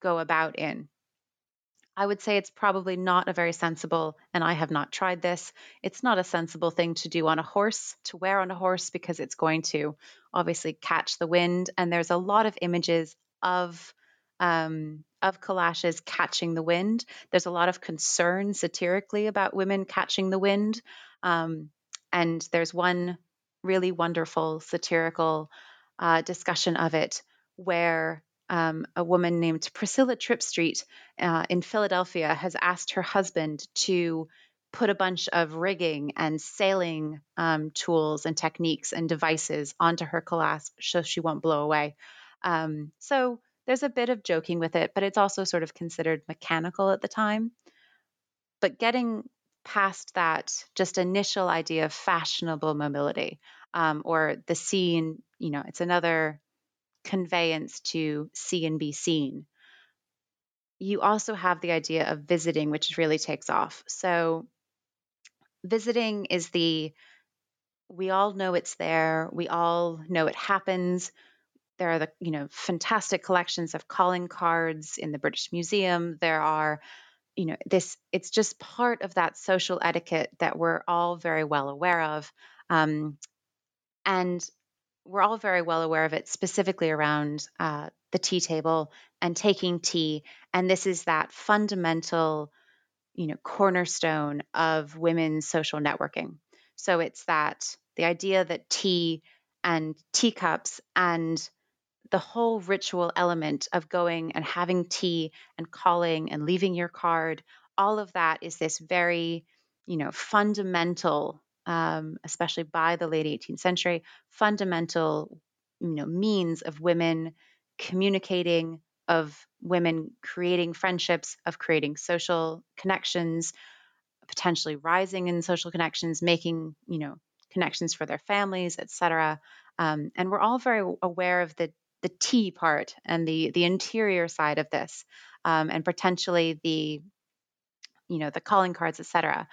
go about in. I would say it's probably not a very sensible, and I have not tried this. It's not a sensible thing to do on a horse, to wear on a horse, because it's going to obviously catch the wind. And there's a lot of images of um, of calashes catching the wind. There's a lot of concern satirically about women catching the wind. Um, and there's one really wonderful satirical uh, discussion of it where um, a woman named Priscilla Tripstreet uh, in Philadelphia has asked her husband to put a bunch of rigging and sailing um, tools and techniques and devices onto her calash so she won't blow away. Um, so there's a bit of joking with it, but it's also sort of considered mechanical at the time. But getting past that just initial idea of fashionable mobility um, or the scene, you know, it's another conveyance to see and be seen. You also have the idea of visiting, which really takes off. So, visiting is the we all know it's there, we all know it happens. There are the, you know, fantastic collections of calling cards in the British Museum. There are you know this it's just part of that social etiquette that we're all very well aware of um, and we're all very well aware of it specifically around uh, the tea table and taking tea. And this is that fundamental you know cornerstone of women's social networking. So it's that the idea that tea and teacups and the whole ritual element of going and having tea and calling and leaving your card, all of that is this very, you know, fundamental, um, especially by the late 18th century, fundamental, you know, means of women communicating, of women creating friendships, of creating social connections, potentially rising in social connections, making, you know, connections for their families, etc. Um, and we're all very aware of the the tea part and the the interior side of this, um, and potentially the you know the calling cards, etc.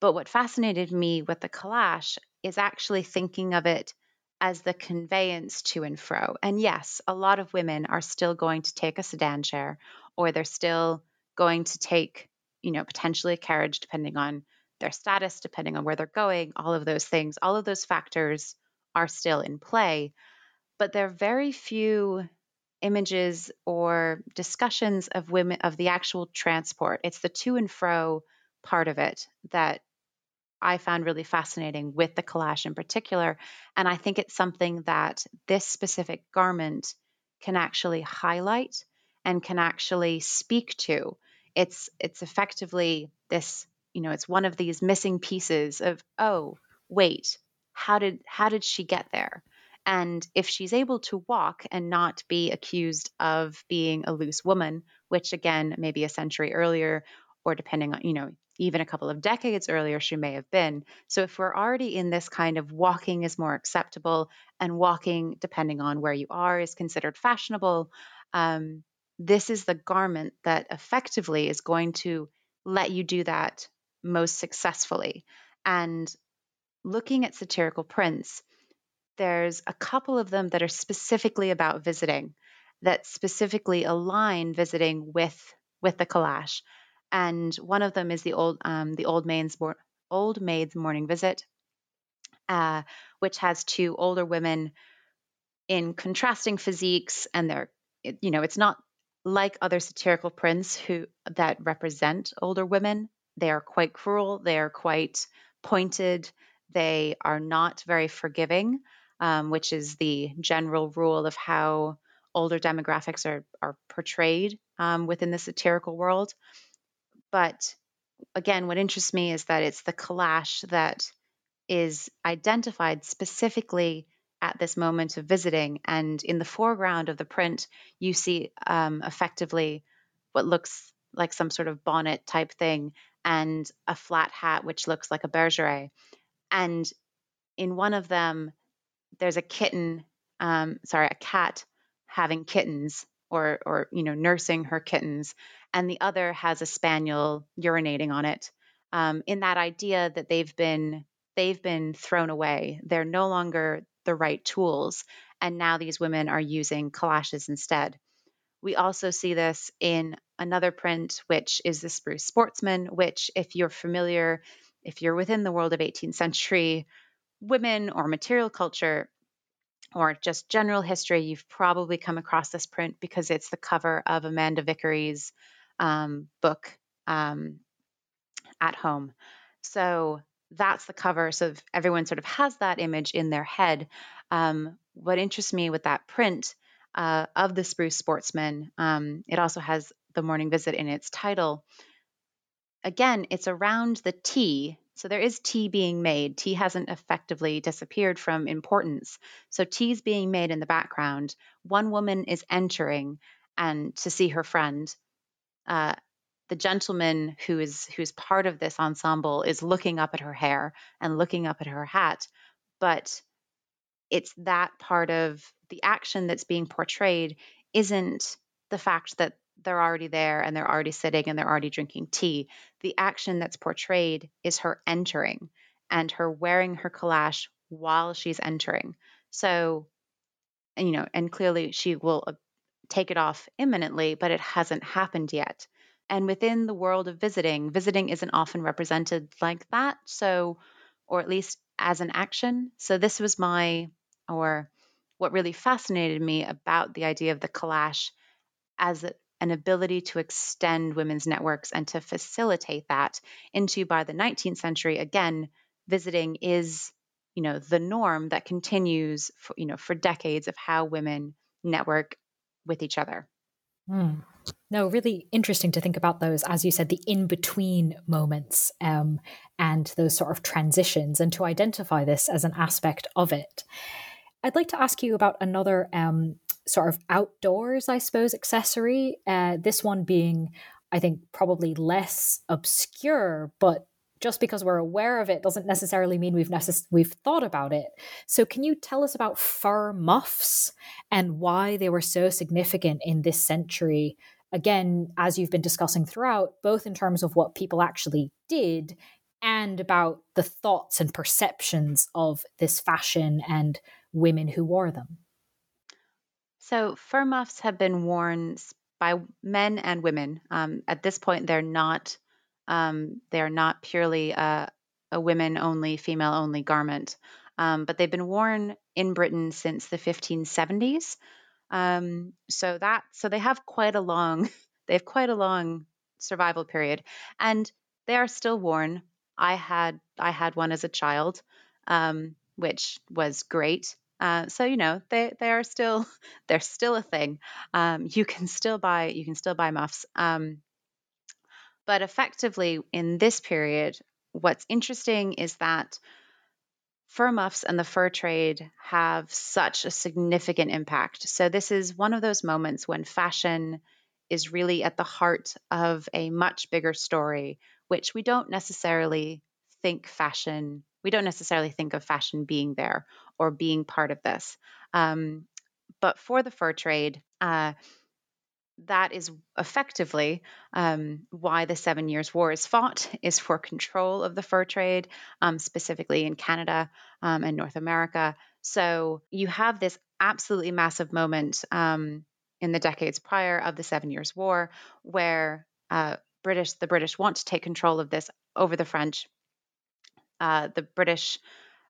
But what fascinated me with the calash is actually thinking of it as the conveyance to and fro. And yes, a lot of women are still going to take a sedan chair or they're still going to take, you know, potentially a carriage depending on their status, depending on where they're going, all of those things, all of those factors are still in play. But there are very few images or discussions of women of the actual transport. It's the to and fro part of it that I found really fascinating with the calash in particular. And I think it's something that this specific garment can actually highlight and can actually speak to. It's it's effectively this, you know, it's one of these missing pieces of, oh, wait, how did how did she get there? And if she's able to walk and not be accused of being a loose woman, which again, maybe a century earlier, or depending on, you know, even a couple of decades earlier, she may have been. So, if we're already in this kind of walking is more acceptable and walking, depending on where you are, is considered fashionable, um, this is the garment that effectively is going to let you do that most successfully. And looking at satirical prints, there's a couple of them that are specifically about visiting, that specifically align visiting with with the calash and one of them is the old um, the old maid's old maid's morning visit, uh, which has two older women in contrasting physiques, and they're you know it's not like other satirical prints who that represent older women. They are quite cruel. They are quite pointed. They are not very forgiving, um, which is the general rule of how older demographics are are portrayed um, within the satirical world. But again, what interests me is that it's the calash that is identified specifically at this moment of visiting. And in the foreground of the print, you see um, effectively what looks like some sort of bonnet type thing and a flat hat, which looks like a bergeret. And in one of them, there's a kitten, um, sorry, a cat having kittens or or you know nursing her kittens and the other has a spaniel urinating on it um, in that idea that they've been they've been thrown away. They're no longer the right tools and now these women are using calashes instead. We also see this in another print which is the spruce sportsman which if you're familiar if you're within the world of 18th century women or material culture or just general history, you've probably come across this print because it's the cover of Amanda Vickery's um, book, um, At Home. So that's the cover. So everyone sort of has that image in their head. Um, what interests me with that print uh, of the Spruce Sportsman, um, it also has the morning visit in its title. Again, it's around the tea so there is tea being made. Tea hasn't effectively disappeared from importance. So tea's being made in the background. One woman is entering and to see her friend. Uh, the gentleman who is who's part of this ensemble is looking up at her hair and looking up at her hat, but it's that part of the action that's being portrayed isn't the fact that they're already there and they're already sitting and they're already drinking tea. The action that's portrayed is her entering and her wearing her calash while she's entering. So, you know, and clearly she will take it off imminently, but it hasn't happened yet. And within the world of visiting, visiting isn't often represented like that. So, or at least as an action. So, this was my, or what really fascinated me about the idea of the calash as an ability to extend women's networks and to facilitate that into by the 19th century again visiting is you know the norm that continues for you know for decades of how women network with each other mm. no really interesting to think about those as you said the in between moments um, and those sort of transitions and to identify this as an aspect of it i'd like to ask you about another um, sort of outdoors, I suppose, accessory. Uh, this one being, I think, probably less obscure, but just because we're aware of it doesn't necessarily mean we've necess- we've thought about it. So, can you tell us about fur muffs and why they were so significant in this century? Again, as you've been discussing throughout, both in terms of what people actually did and about the thoughts and perceptions of this fashion and women who wore them? So, fur muffs have been worn by men and women. Um, at this point, they're not um, they're not purely a, a women only, female only garment, um, but they've been worn in Britain since the 1570s. Um, so that so they have quite a long (laughs) they have quite a long survival period, and they are still worn. I had I had one as a child, um, which was great. Uh, so you know they they are still (laughs) they're still a thing. Um, you can still buy you can still buy muffs. Um, but effectively in this period, what's interesting is that fur muffs and the fur trade have such a significant impact. So this is one of those moments when fashion is really at the heart of a much bigger story, which we don't necessarily think fashion we don't necessarily think of fashion being there or being part of this. Um, but for the fur trade, uh, that is effectively um, why the Seven Years' War is fought, (laughs) is for control of the fur trade, um, specifically in Canada um, and North America. So you have this absolutely massive moment um, in the decades prior of the Seven Years' War, where uh, British the British want to take control of this over the French. Uh, the British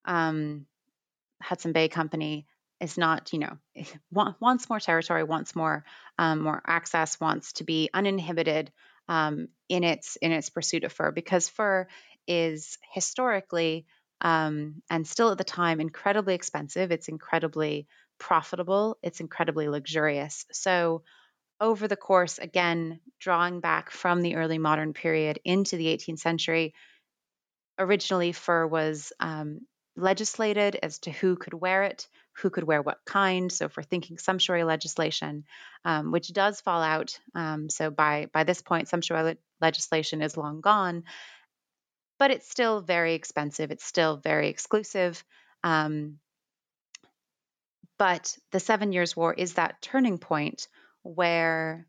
um, Hudson Bay Company is not, you know, (laughs) wants more territory, wants more um, more access, wants to be uninhibited um, in its in its pursuit of fur because fur is historically um, and still at the time incredibly expensive. It's incredibly profitable. It's incredibly luxurious. So over the course, again, drawing back from the early modern period into the 18th century, originally fur was um, legislated as to who could wear it, who could wear what kind. So, if we're thinking sumptuary legislation, um, which does fall out, um, so by by this point, sumptuary legislation is long gone, but it's still very expensive. It's still very exclusive. Um, but the Seven Years' War is that turning point where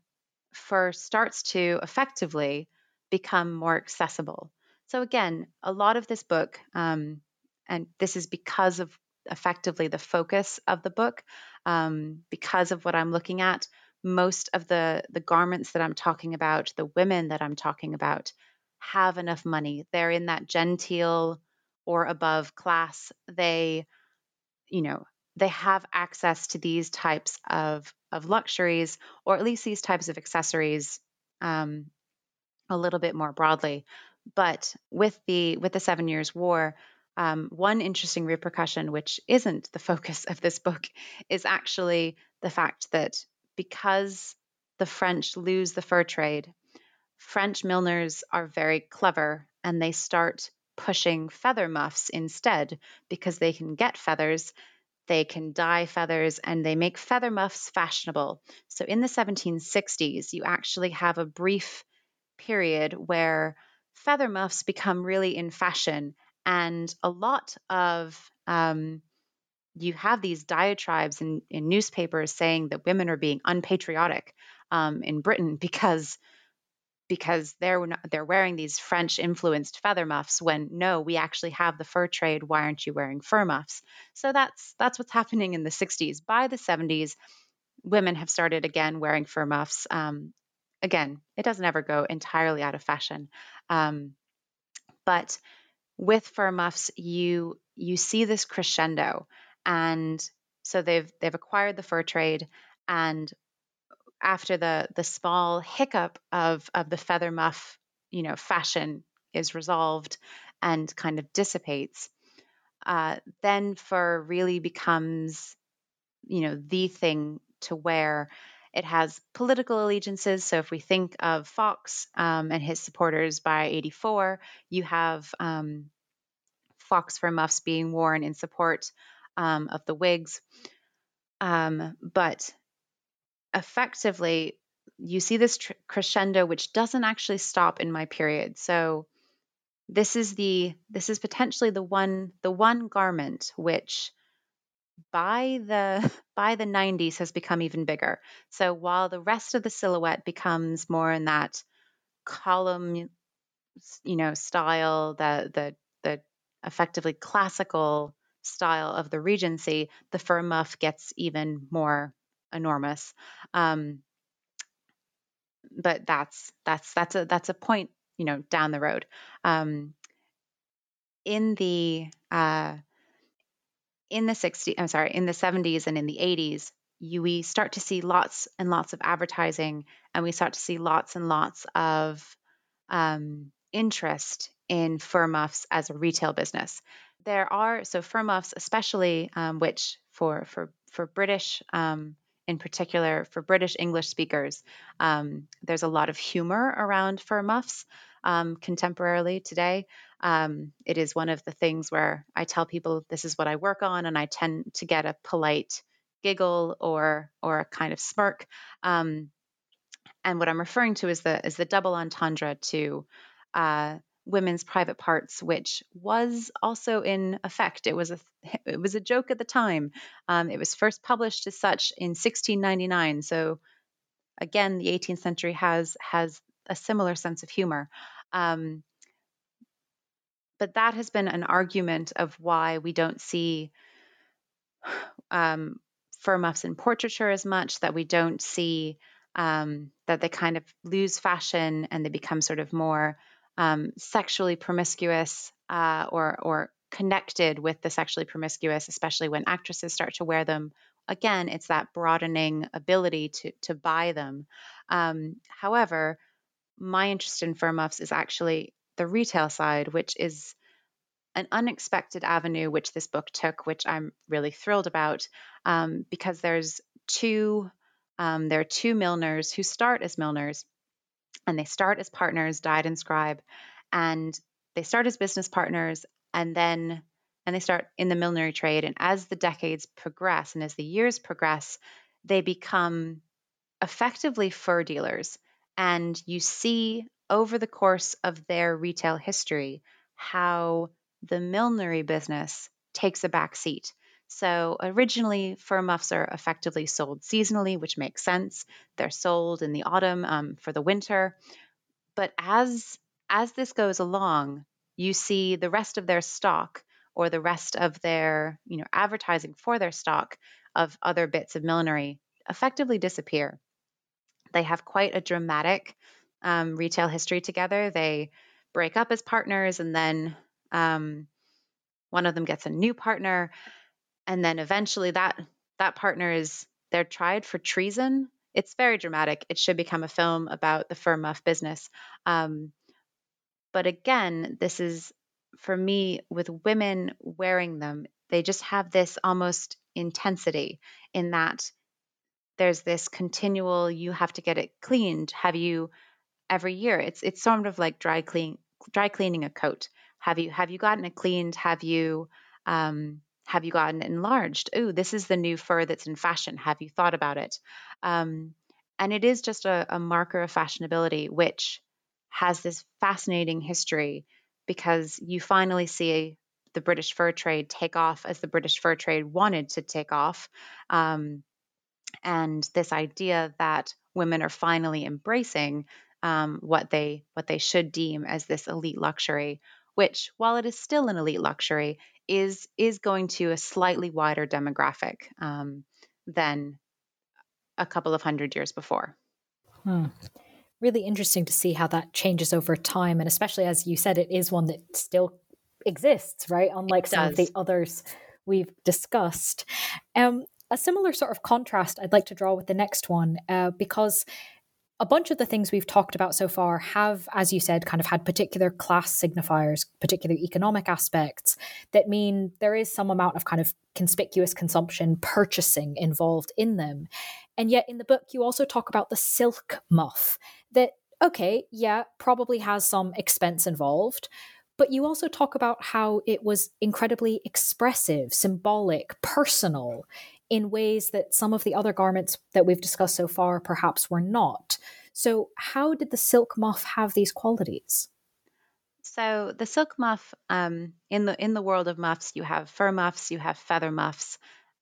fur starts to effectively become more accessible. So again, a lot of this book, um, and this is because of effectively the focus of the book, um, because of what I'm looking at. Most of the the garments that I'm talking about, the women that I'm talking about, have enough money. They're in that genteel or above class. They, you know, they have access to these types of of luxuries, or at least these types of accessories, um, a little bit more broadly. But with the with the Seven Years' War, um, one interesting repercussion, which isn't the (laughs) focus of this book, is actually the fact that because the French lose the fur trade, French milliners are very clever and they start pushing feather muffs instead because they can get feathers, they can dye feathers, and they make feather muffs fashionable. So in the 1760s, you actually have a brief period where feather muffs become really in fashion. And a lot of um, you have these diatribes in, in, newspapers saying that women are being unpatriotic um, in Britain (laughs) because because they're not, they're wearing these French influenced feather muffs when no, we actually have the fur trade. Why aren't you wearing fur muffs? So that's that's what's happening in the 60s. By the 70s, women have started again wearing fur muffs. Um, again, it doesn't ever go entirely out of fashion. Um, but with fur muffs, you you see this crescendo, and so they've they've acquired the fur trade, and after the the small hiccup of of the feather muff, you know, fashion is resolved and kind of dissipates, uh, then fur really becomes, you know, the thing to wear it has political allegiances. So if we think of Fox um, and his supporters by 84, you have um, Fox for muffs being worn in support um, of the Whigs. Um, but effectively, you see this tr- crescendo, which doesn't actually stop in my period. So this is the this is potentially the one the one garment which by the (laughs) by the 90s has become even bigger. So while the rest of the silhouette becomes more in that column you know style, the the the effectively classical style of the Regency, the fur muff gets even more enormous. Um, but that's that's that's a that's a point you know down the road. Um, in the uh, in the 60s, I'm sorry, in the 70s and in the 80s, you, we start to see lots and lots of advertising, and we start to see lots and lots of um, interest in fur muffs as a retail business. There are so fur muffs, especially um, which for for for British um, in particular for British English speakers, um, there's a lot of humor around fur muffs um, contemporarily today. Um, it is one of the things where I tell people this is what I work on, and I tend to get a polite giggle or or a kind of smirk. Um, and what I'm referring to is the is the double entendre to uh, women's private parts, which was also in effect. It was a (laughs) it was a joke at the time. Um, it was first published as such in 1699. So again, the 18th century has has a similar sense of humor. Um, but that has been an argument of why we don't see um, fur muffs in portraiture as much, that we don't see um, that they kind of lose fashion and they become sort of more um, sexually promiscuous uh, or or connected with the sexually promiscuous, especially when actresses start to wear them. Again, it's that broadening ability to to buy them. Um, however, my interest in fur muffs is actually the retail side, which is an unexpected avenue which this book took, which I'm really thrilled about, um, because there's two um, there are two milliners who start as milliners, and they start as partners, Dyde and Scribe, and they start as business partners, and then and they start in the millinery trade. And as the decades progress and as the years progress, they become effectively fur dealers and you see over the course of their retail history how the millinery business takes a back seat. So originally, fur muffs are effectively sold seasonally, which makes sense. They're sold in the autumn um, for the winter. But as as this goes along, you see the rest of their stock or the rest of their you know advertising for their stock of other bits of millinery effectively disappear. They have quite a dramatic um, retail history together. They break up as partners, and then um, one of them gets a new partner, and then eventually that that partner is they're tried for treason. It's very dramatic. It should become a film about the fur muff business. Um, but again, this is for me with women wearing them. They just have this almost intensity in that there's this continual you have to get it cleaned have you every year. It's it's sort of like dry clean dry cleaning a coat. Have you have you gotten it cleaned? Have you um, have you gotten enlarged? Oh this is the new fur that's in fashion. Have you thought about it? Um, and it is just a, a marker of fashionability which has this fascinating history because you finally see the British fur trade take off as the British fur trade wanted to take off. Um, and this idea that women are finally embracing um, what they what they should deem as this elite luxury, which, while it is still an elite luxury, is is going to a slightly wider demographic um, than a couple of hundred years before. Hmm. Really interesting to see how that changes over time, and especially as you said, it is one that still exists, right? Unlike some of the others we've discussed. Um, a similar sort of contrast I'd like to draw with the next one uh, because a bunch of the things we've talked about so far have, as you said, kind of had particular class signifiers, particular economic aspects that mean there is some amount of kind of conspicuous consumption, purchasing involved in them. And yet in the book, you also talk about the silk muff that, okay, yeah, probably has some expense involved, but you also talk about how it was incredibly expressive, symbolic, personal in ways that some of the other garments that we've discussed so far perhaps were not. So, how did the silk muff have these qualities? So, the silk muff um, in the in the world of muffs, you have fur muffs, you have feather muffs,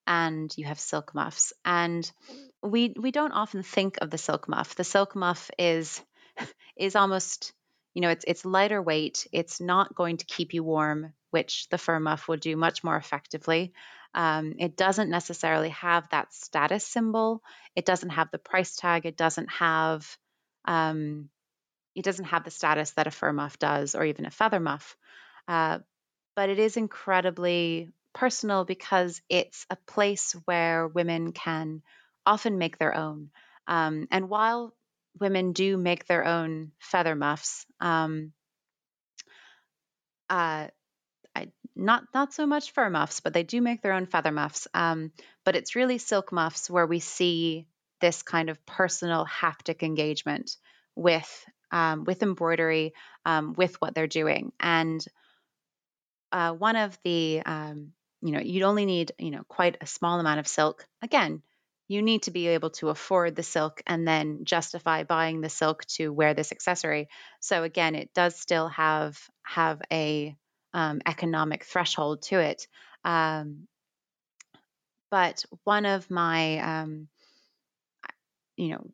and you have silk muffs. And we we don't often think of the silk muff. The silk muff is (laughs) is almost you know it's it's lighter weight. It's not going to keep you warm which the fur muff will do much more effectively. Um, it doesn't necessarily have that status symbol. It doesn't have the price tag. It doesn't have um, it doesn't have the status that a fur muff does, or even a feather muff. Uh, but it is incredibly personal because it's a place where women can often make their own. Um, and while women do make their own feather muffs, um, uh, not not so much fur muffs, but they do make their own feather muffs. Um, but it's really silk muffs where we see this kind of personal haptic engagement with um, with embroidery, um, with what they're doing. And uh, one of the, um, you know, you'd only need, you know, quite a small amount of silk. Again, you need to be able to afford the silk and then justify buying the silk to wear this accessory. So again, it does still have have a um, economic threshold to it. Um, but one of my, um, you know,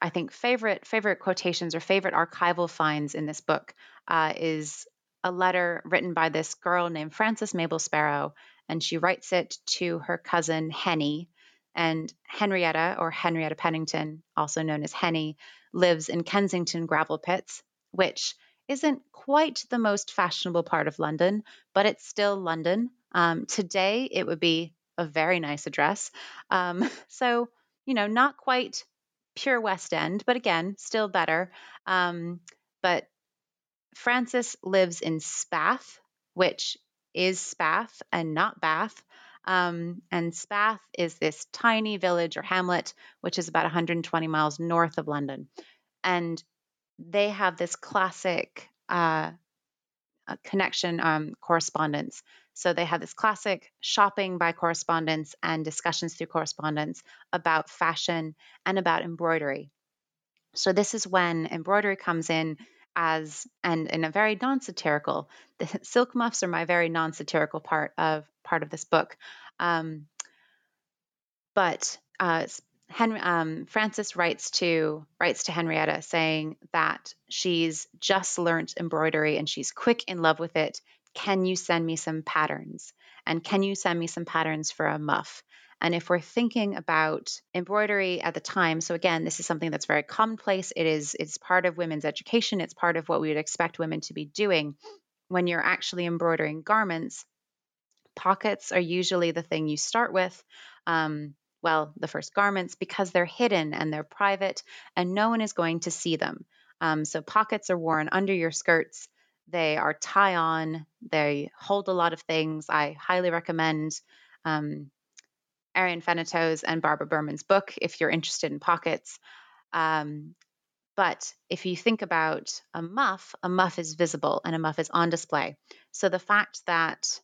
I think favorite favorite quotations or favorite archival finds in this book uh, is a letter written by this girl named Frances Mabel Sparrow, and she writes it to her cousin Henny. And Henrietta, or Henrietta Pennington, also known as Henny, lives in Kensington Gravel Pits, which isn't quite the most fashionable part of London, but it's still London. Um, today, it would be a very nice address. Um, (laughs) so, you know, not quite pure West End, but again, still better. Um, but Frances lives in Spath, which is Spath and not Bath. Um, and Spath is this tiny village or hamlet, which is about 120 miles north of London. And they have this classic uh, connection um, correspondence. So they have this classic shopping by correspondence and discussions through correspondence about fashion and about embroidery. So this is when embroidery comes in as and in a very non-satirical (laughs) the silk muffs are my very non-satirical part of part of this book um, but uh, Henry, um, Frances writes to writes to Henrietta saying that she's just learnt embroidery and she's quick in love with it. Can you send me some patterns? And can you send me some patterns for a muff? And if we're thinking about embroidery at the time, so again, this is something that's very commonplace. It is it's part of women's education. It's part of what we would expect women to be doing. When you're actually embroidering garments, pockets are usually the thing you start with. Um, well, the first garments because they're hidden and they're private and no one is going to see them. Um, so pockets are worn under your skirts. They are tie on. They hold a lot of things. I highly recommend um, Ariane Fennetaux's and Barbara Burman's book if you're interested in pockets. Um, but if you think about a muff, a muff is visible and a muff is on display. So the fact that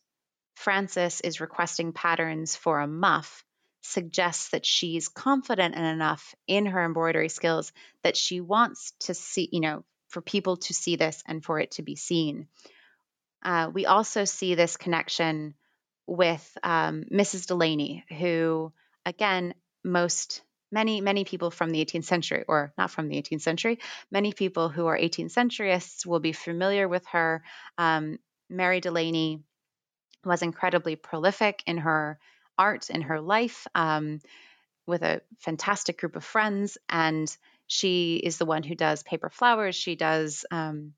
Frances is requesting patterns for a muff suggests that she's confident enough in her embroidery skills that she wants to see, you know, for people to see this and for it to be seen. Uh, we also see this connection with um, Mrs. Delany, who, again, most many many people from the 18th century or not from the 18th century many people who are 18th centuryists will be familiar with her um, mary delany was incredibly prolific in her art, in her life, um, with a fantastic group of friends. And she is the one who does paper flowers. She does um,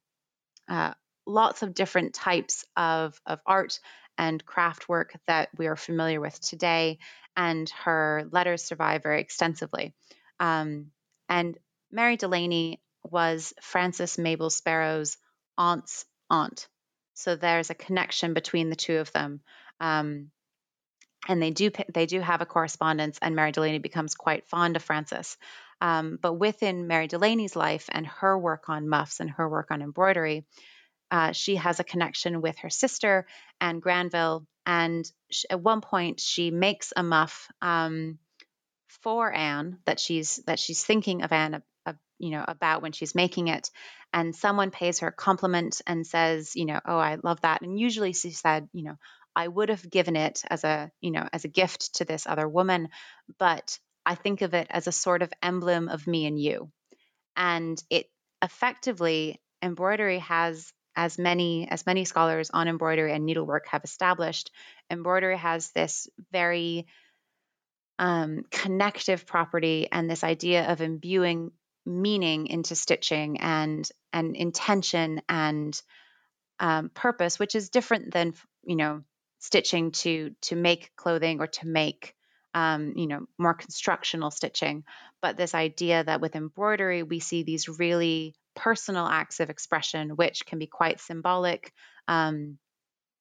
uh, lots of different types of, of art and craft work that we are familiar with today, and her letters survive very extensively. Um, and Mary Delany was Frances Mabel Sparrow's aunt's aunt. So there's a connection between the two of them. Um, and they do they do have a correspondence, and Mary Delany becomes quite fond of Frances. Um, but within Mary Delany's life and her work on muffs and her work on embroidery, uh, she has a connection with her sister Anne Granville, and she, at one point she makes a muff um, for Anne that she's that she's thinking of Anne, you know, about when she's making it, and someone pays her a compliment and says, you know, oh, I love that, and usually she said, you know, I would have given it as a, you know, as a gift to this other woman, but I think of it as a sort of emblem of me and you, and it effectively embroidery has as many as many scholars on embroidery and needlework have established, embroidery has this very um, connective property and this idea of imbuing meaning into stitching and and intention and um, purpose, which is different than you know stitching to to make clothing or to make um, you know more constructional stitching. But this idea that with embroidery we see these really personal acts of expression, which can be quite symbolic, um,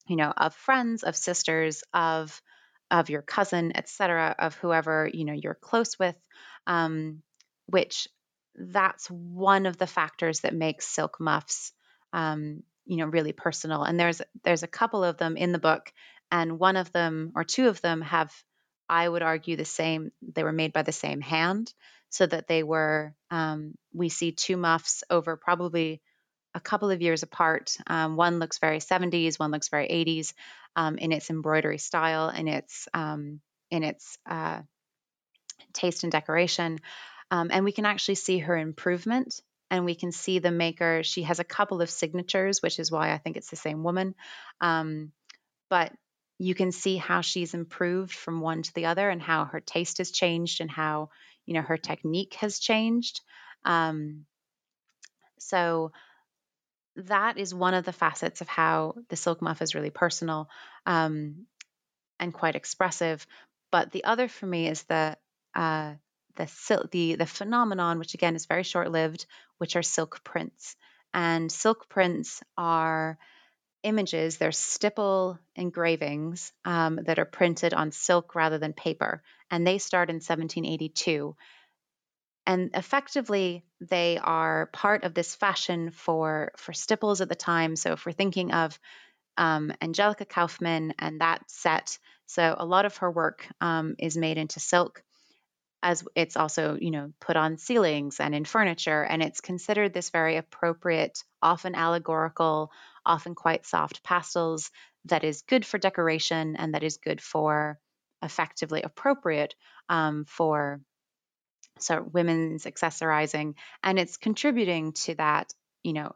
you know, of friends, of sisters, of of your cousin, etc., of whoever you know you're close with, um, which that's one of the factors that makes silk muffs um, you know really personal and there's there's a couple of them in the book and one of them or two of them have i would argue the same they were made by the same hand so that they were um, we see two muffs over probably a couple of years apart. Um, one looks very 70s one looks very 80s um, in its embroidery style and its um, in its uh, taste and decoration. Um, and we can actually see her improvement and we can see the maker. She has a couple of signatures, which is why I think it's the same woman. Um, but you can see how she's improved from one to the other and how her taste has changed and how you know her technique has changed um, so that is one of the facets of how the silk muff is really personal um, and quite expressive but the other for me is the uh, the the the phenomenon, which again is very short lived, which are silk prints. And silk prints are images, they're stipple engravings um, that are printed on silk rather than paper. And they start in 1782. And effectively, they are part of this fashion for, for stipples at the time. So if we're thinking of um, Angelica Kauffman and that set, so a lot of her work um, is made into silk as it's also you know put on ceilings and in furniture and it's considered this very appropriate often allegorical often quite soft pastels that is good for decoration and that is good for effectively appropriate um, for so women's accessorizing and it's contributing to that you know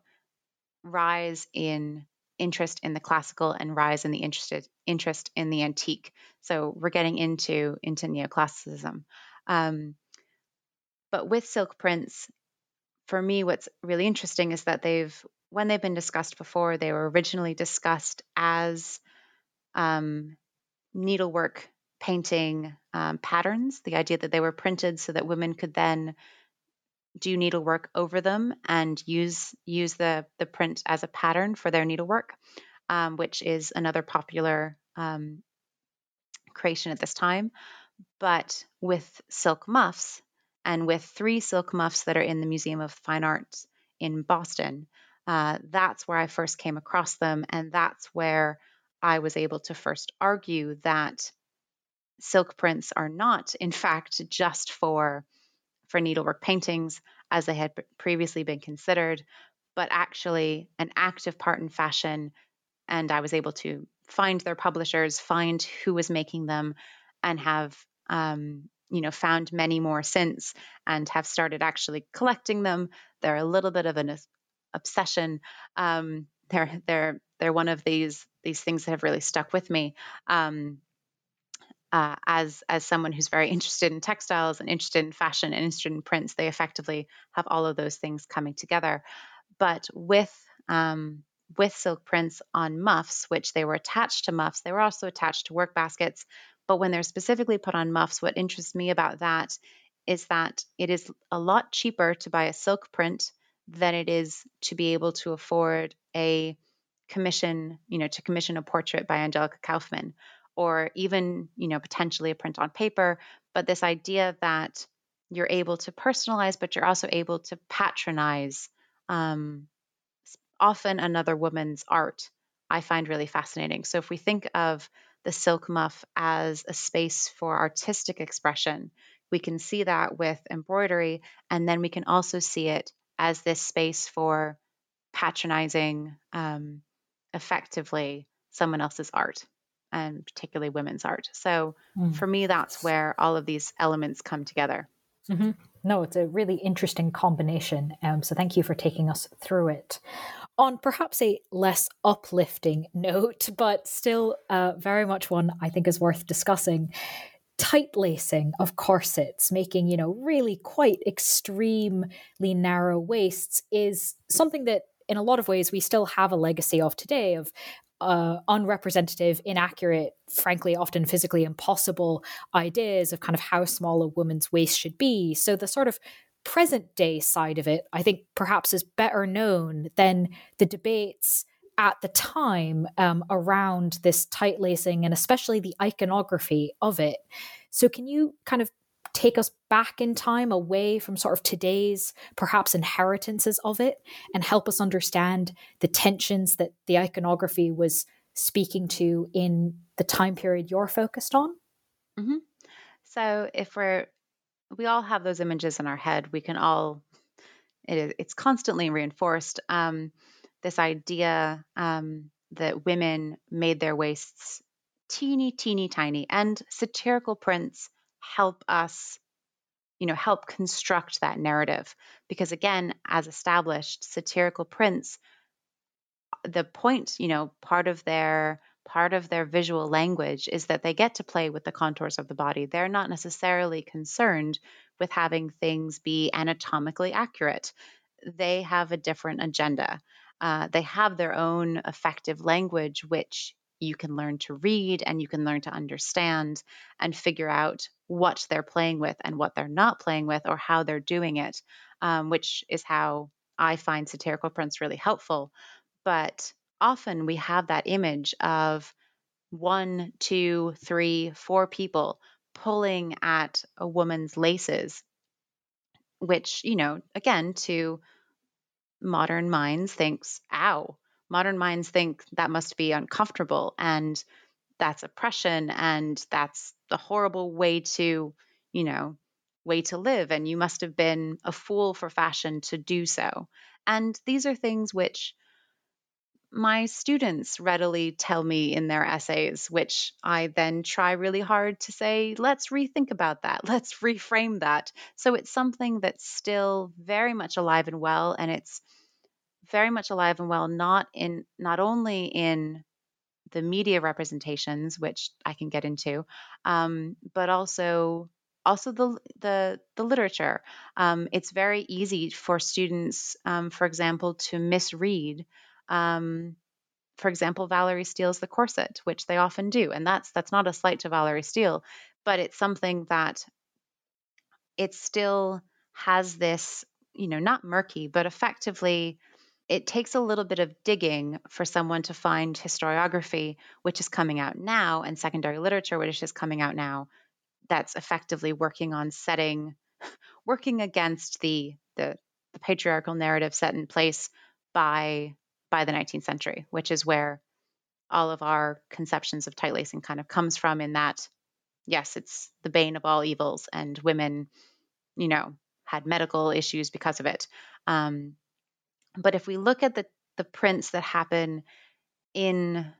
rise in interest in the classical and rise in the interested interest in the antique. So we're getting into into neoclassicism um, but with silk prints, for me, what's really interesting is that they've, when they've been discussed before, they were originally discussed as um, needlework painting um, patterns, the idea that they were printed so that women could then do needlework over them and use use the the print as a pattern for their needlework, um, which is another popular um, creation at this time. But with silk muffs, and with three silk muffs that are in the Museum of Fine Arts in Boston, uh, that's where I first came across them. And that's where I was able to first argue that silk prints are not, in fact, just for, for needlework paintings as they had previously been considered, but actually an active part in fashion. And I was able to find their publishers, find who was making them, and have um, you know found many more since and have started actually collecting them they're a little bit of an obsession um, they're they're they're one of these these things that have really stuck with me um, uh, as as someone who's very interested in textiles and interested in fashion and interested in prints they effectively have all of those things coming together but with um, with silk prints on muffs, which they were attached to muffs. They were also attached to work baskets, but when they're specifically put on muffs, what interests me about that is that it is a lot cheaper to buy a silk print than it is to be able to afford a commission, you know, to commission a portrait by Angelica Kauffman or even, you know, potentially a print on paper. But this idea that you're able to personalize, but you're also able to patronize um, often another woman's art, I find really fascinating. So if we think of the silk muff as a space for artistic expression. We can see that with embroidery, and then we can also see it as this space for patronizing um, effectively someone else's art and particularly women's art. So mm. for me, that's where all of these elements come together. Mm-hmm. No, it's a really interesting combination. Um, so thank you for taking us through it. on perhaps a less uplifting (laughs) note, but still uh, very much one I think is worth discussing. Tight lacing of corsets, making, you know, really quite extremely narrow waists, is something that in a lot of ways we still have a legacy of today of uh, unrepresentative, inaccurate, frankly, often physically impossible ideas of kind of how small a woman's waist should be. So the sort of present day side of it, I think perhaps is better known than the debates at the time um, around this tight lacing and especially the iconography of it. So, can you kind of take us back in time away from sort of today's perhaps inheritances of it and help us understand the tensions that the iconography was speaking to in the time period you're focused on? Mm-hmm. So, if we're we all have those images in our head. We can all, it is, it's constantly reinforced. Um, this idea um, that women made their waists teeny, teeny, tiny, and satirical prints help us, you know, help construct that narrative. Because again, as established, satirical prints, the point, you know, part of their part of their visual language is that they get to play with the contours of the body. They're not necessarily concerned with having things be anatomically accurate. They have a different agenda. Uh, they have their own effective language, which you can learn to read and you can learn to understand and figure out what they're playing with and what they're not playing with or how they're doing it, um, which is how I find satirical prints really helpful. But often we have that image of one, two, three, four people pulling at a woman's laces, which, you know, again, to modern minds thinks, ow. Modern minds think that must be uncomfortable and that's oppression and that's the horrible way to, you know, way to live. And you must have been a fool for fashion to do so. And these are things which my students readily tell me in their essays, which I then try really hard to say, let's rethink about that, (laughs) let's reframe that. So it's something that's still very much alive and well, and it's very much alive and well not in not only in the media representations, which I can get into, um, but also also the the the literature. Um, it's very easy for students, um, for example, to misread um, for example, Valerie Steele's The Corset, which they often do, and that's that's not a slight to Valerie Steele, but it's something that it still has this, you know, not murky, but effectively it takes a little bit of digging for someone to find historiography, which is coming out now, and secondary literature, which is coming out now, that's effectively working on setting, (laughs) working against the the, the patriarchal narrative set in place by by the 19th century, which is where all of our conceptions of tight lacing kind of comes from in that yes, it's the bane of all evils and women, you know, had medical issues because of it. Um, but if we look at the the prints that happen in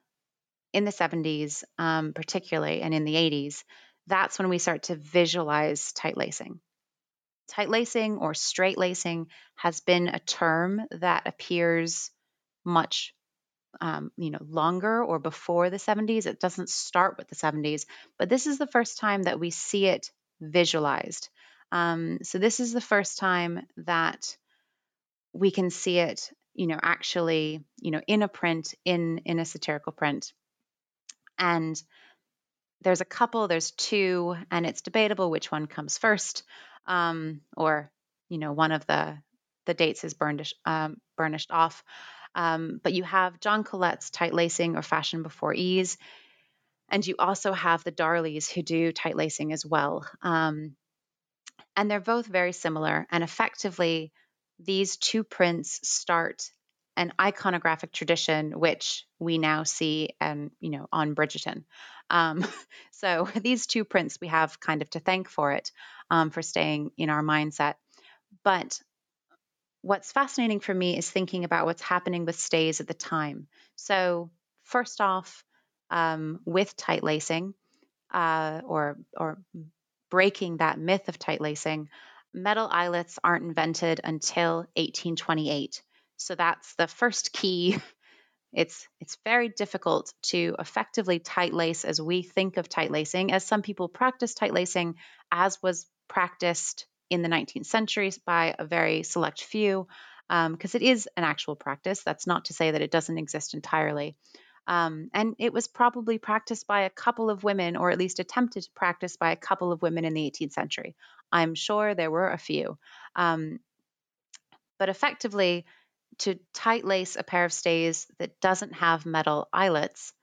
in the 70s, um, particularly, and in the 80s, that's when we start to visualize tight lacing. Tight lacing or straight lacing has been a term that appears much um, you know longer or before the 70s it doesn't start with the 70s but this is the first time that we see it visualized um, so this is the first time that we can see it you know actually you know in a print in in a satirical print and there's a couple there's two and it's debatable which one comes first um, or you know one of the the dates is burned um, burnished off um, but you have John Collet's tight lacing or fashion before ease. And you also have the Darlys who do tight lacing as well. Um, and they're both very similar. And effectively, these two prints start an iconographic tradition, which we now see and you know on Bridgerton. Um, (laughs) so (laughs) these two prints we have kind of to thank for it, um, for staying in our mindset. But what's fascinating for me is thinking about what's happening with stays at the time. So, first off, um, with tight lacing, uh, or or breaking that myth of tight lacing, metal eyelets aren't invented until 1828. So that's the first key. (laughs) It's it's very difficult to effectively tight lace as we think of tight lacing, as some people practice tight lacing, as was practiced in the 19th century by a very select few, because um, it is an actual practice. That's not to say that it doesn't exist entirely. Um, and it was probably practiced by a couple of women, or at least attempted to practice by a couple of women in the 18th century. I'm sure there were a few. Um, but effectively, to tight lace a pair of stays that doesn't have metal eyelets,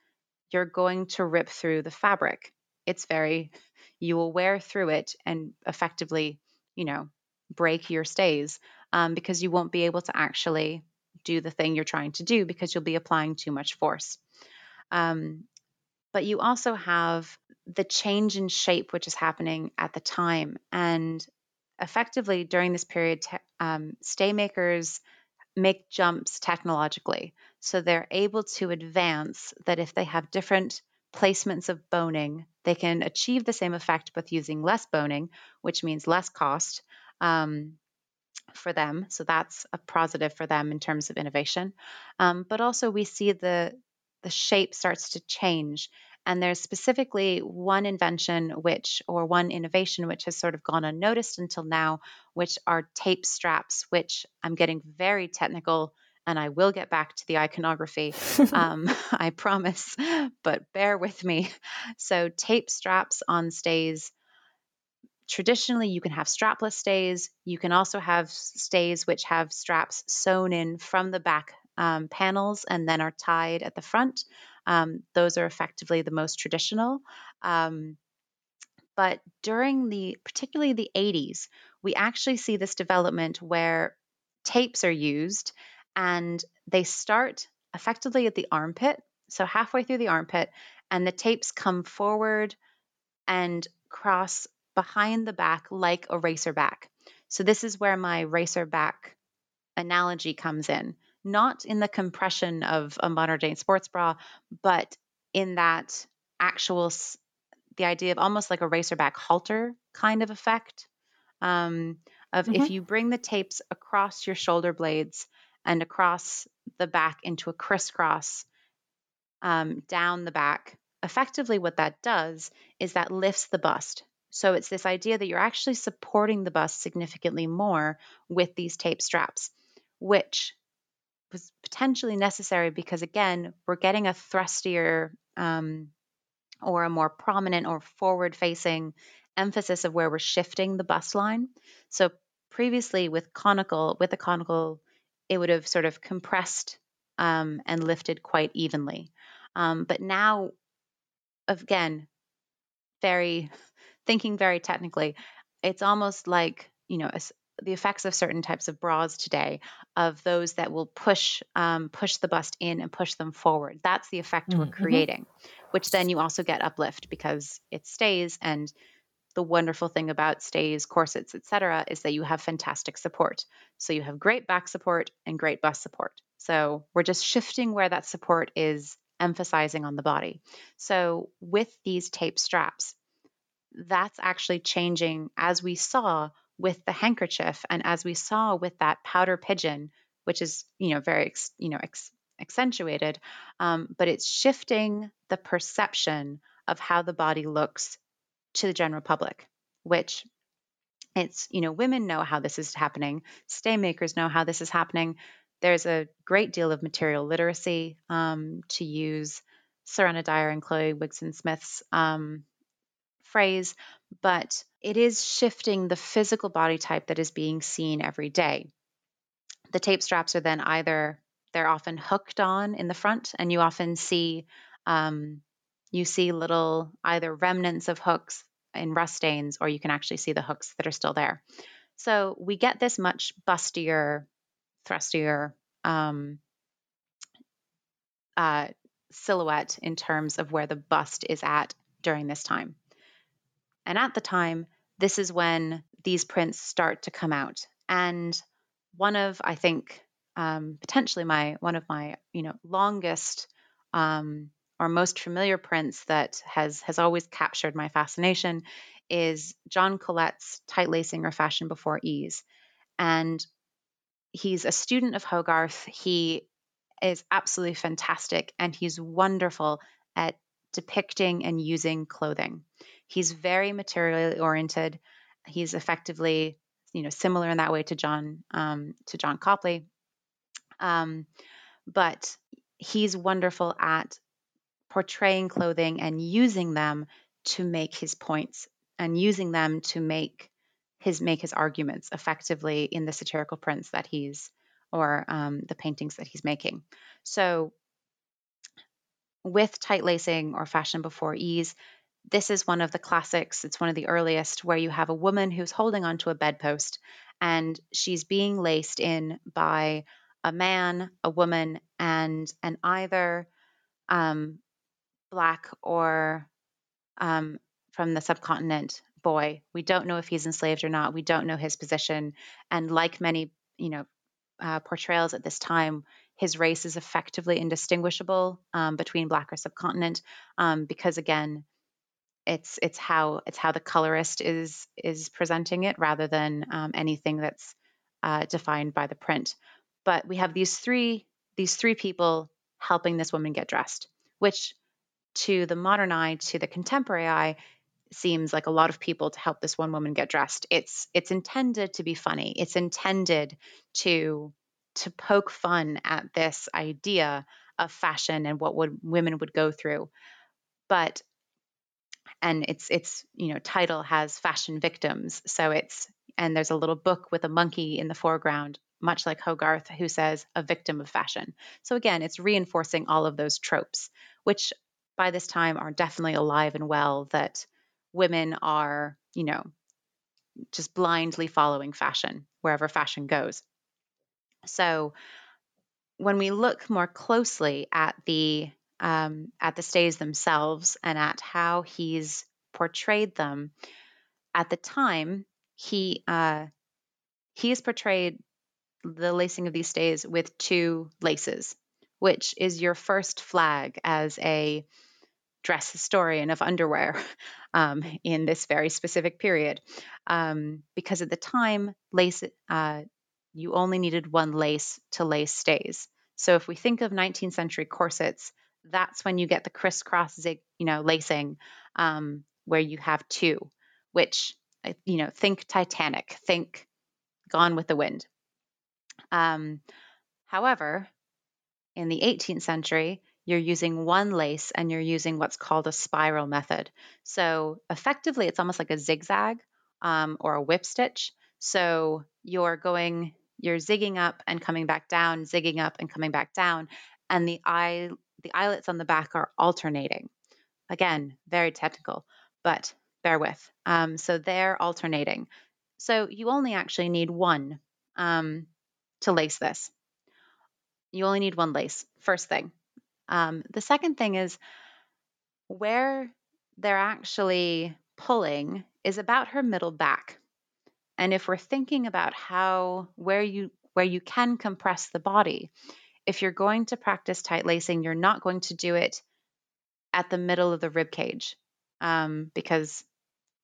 you're going to rip through the fabric. It's very, you will wear through it and effectively, you know, break your stays um, because you won't be able to actually do the thing you're trying to do because you'll be applying too much force. Um, but you also have the change in shape which is happening at the time. And effectively, during this period, te- um, stay makers make jumps technologically. So they're able to advance that if they have different placements of boning, they can achieve the same effect with using less boning, which means less cost. Um, for them. So that's a positive for them in terms of innovation. Um, but also we see the the shape starts to change. And there's specifically one invention which, or one innovation which has sort of gone unnoticed until now, which are tape straps, which I'm getting very technical and I will get back to the iconography. (laughs) um, (laughs) I promise, but bear with me. So, tape straps on stays traditionally you can have strapless stays. You can also have stays which have straps sewn in from the back um, panels and then are tied at the front. Um, those are effectively the most traditional. Um, but during the, particularly the 80s, we actually see this development where tapes are used and they start effectively at the armpit, so halfway through the armpit, and the tapes come forward and cross behind the back like a racer back. So this is where my racer back analogy comes in, not in the compression of a modern day sports bra, but in that actual the idea of almost like a racer back halter kind of effect. Um, of mm-hmm. if you bring the tapes across your shoulder blades and across the back into a crisscross um, down the back, effectively what that does is that lifts the bust. So it's this idea that you're actually supporting the bust significantly more with these tape straps, which was potentially necessary because, again, we're getting a thrustier um, or a more prominent or forward facing emphasis of where we're shifting the bust line. So previously with conical, with a conical, it would have sort of compressed um, and lifted quite evenly. Um, but now, again, very thinking very technically, it's almost like, you know, a, the effects of certain types of bras today of those that will push um, push the bust in and push them forward. That's the effect mm-hmm. we're creating which then you also get uplift because it stays. And the wonderful thing about stays corsets etc is that you have fantastic support. So you have great back support and great bust support. So we're just shifting where that support is emphasizing on the body. So with these tape straps that's actually changing as we saw with the handkerchief and as we saw with that pouter pigeon which is you know very you know ex- accentuated um, but it's shifting the perception of how the body looks to the general public which it's you know women know how this is happening stay makers know how this is happening. There's a great deal of material literacy um, to use. Serena Dyer and Chloe Wigston Smith's um, phrase, but it is shifting the physical body type that is being seen every day. The tape straps are then either they're often hooked on in the front, and you often see um, you see little either remnants of hooks in rust stains, or you can actually see the hooks that are still there. So we get this much bustier, thrustier um, uh, silhouette in terms of where the bust is at during this time. And at the time, this is when these prints start to come out. And one of, I think, um, potentially my one of my you know longest um, or most familiar prints that has has always captured my fascination is John Collet's tight lacing or fashion before ease. And he's a student of Hogarth. He is absolutely fantastic and he's wonderful at depicting and using clothing. He's very materially oriented. He's effectively, you know, similar in that way to John um, to John Copley, um, but he's wonderful at portraying clothing and using them to make his points and using them to make his make his arguments effectively in the satirical prints that he's or um, the paintings that he's making. So, with tight lacing or fashion before ease, this is one of the classics. It's one of the earliest where you have a woman who's holding onto a bedpost and she's being laced in by a man, a woman, and an either um, black or um, from the subcontinent boy. We don't know if he's enslaved or not. We don't know his position. And like many, you know, uh, portrayals at this time, his race is effectively indistinguishable um, between black or subcontinent um, because again, it's it's how it's how the colorist is is presenting it rather than um, anything that's uh, defined by the print. But we have these three these three people helping this woman get dressed, which to the modern eye, to the contemporary eye, seems like a lot of people to help this one woman get dressed. It's it's intended to be funny. It's intended to to poke fun at this idea of fashion and what would women would go through. But and it's it's you know title has fashion victims. So it's and there's a little book with a monkey in the foreground much like hogarth who says a victim of fashion. So again it's reinforcing all of those tropes which by this time are definitely alive and well that women are you know just blindly following fashion wherever fashion goes. So when we look more closely at the um, at the stays themselves and at how he's portrayed them. At the time, he uh, he portrayed the lacing of these stays with two laces, which is your first flag as a dress historian of underwear (laughs) um, in this very specific period. Um, because at the time, lace uh, you only needed one lace to lace stays. So if we think of 19th century corsets, that's when you get the crisscross zig, you know, lacing, um, where you have two, which, uh, you know, think Titanic, think Gone with the Wind. Um, however, in the 18th century, you're using one lace and you're using what's called a spiral method. So effectively, it's almost like a zigzag um, or a whip stitch. So you're going, you're zigging up and coming back down, zigging up and coming back down, and the eye the eyelets on the back are alternating. Again, very technical, but bear with. Um, so they're alternating. So you only actually need one um, to lace this. You only need one lace, first thing. Um, the second thing is where they're actually pulling is about her middle back. And if we're thinking about how where you where you can compress the body, if you're going to practice tight lacing, you're not going to do it at the middle of the rib cage um, because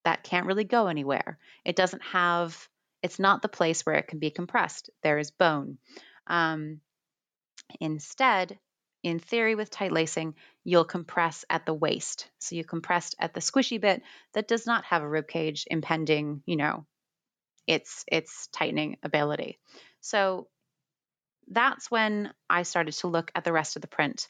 that can't really go anywhere. It doesn't have, it's not the place where it can be compressed. There is bone. Um, instead, in theory, with tight lacing, you'll compress at the waist. So you compress at the squishy bit that does not have a rib cage impending, you know, its its tightening ability. So that's when I started to look at the rest of the print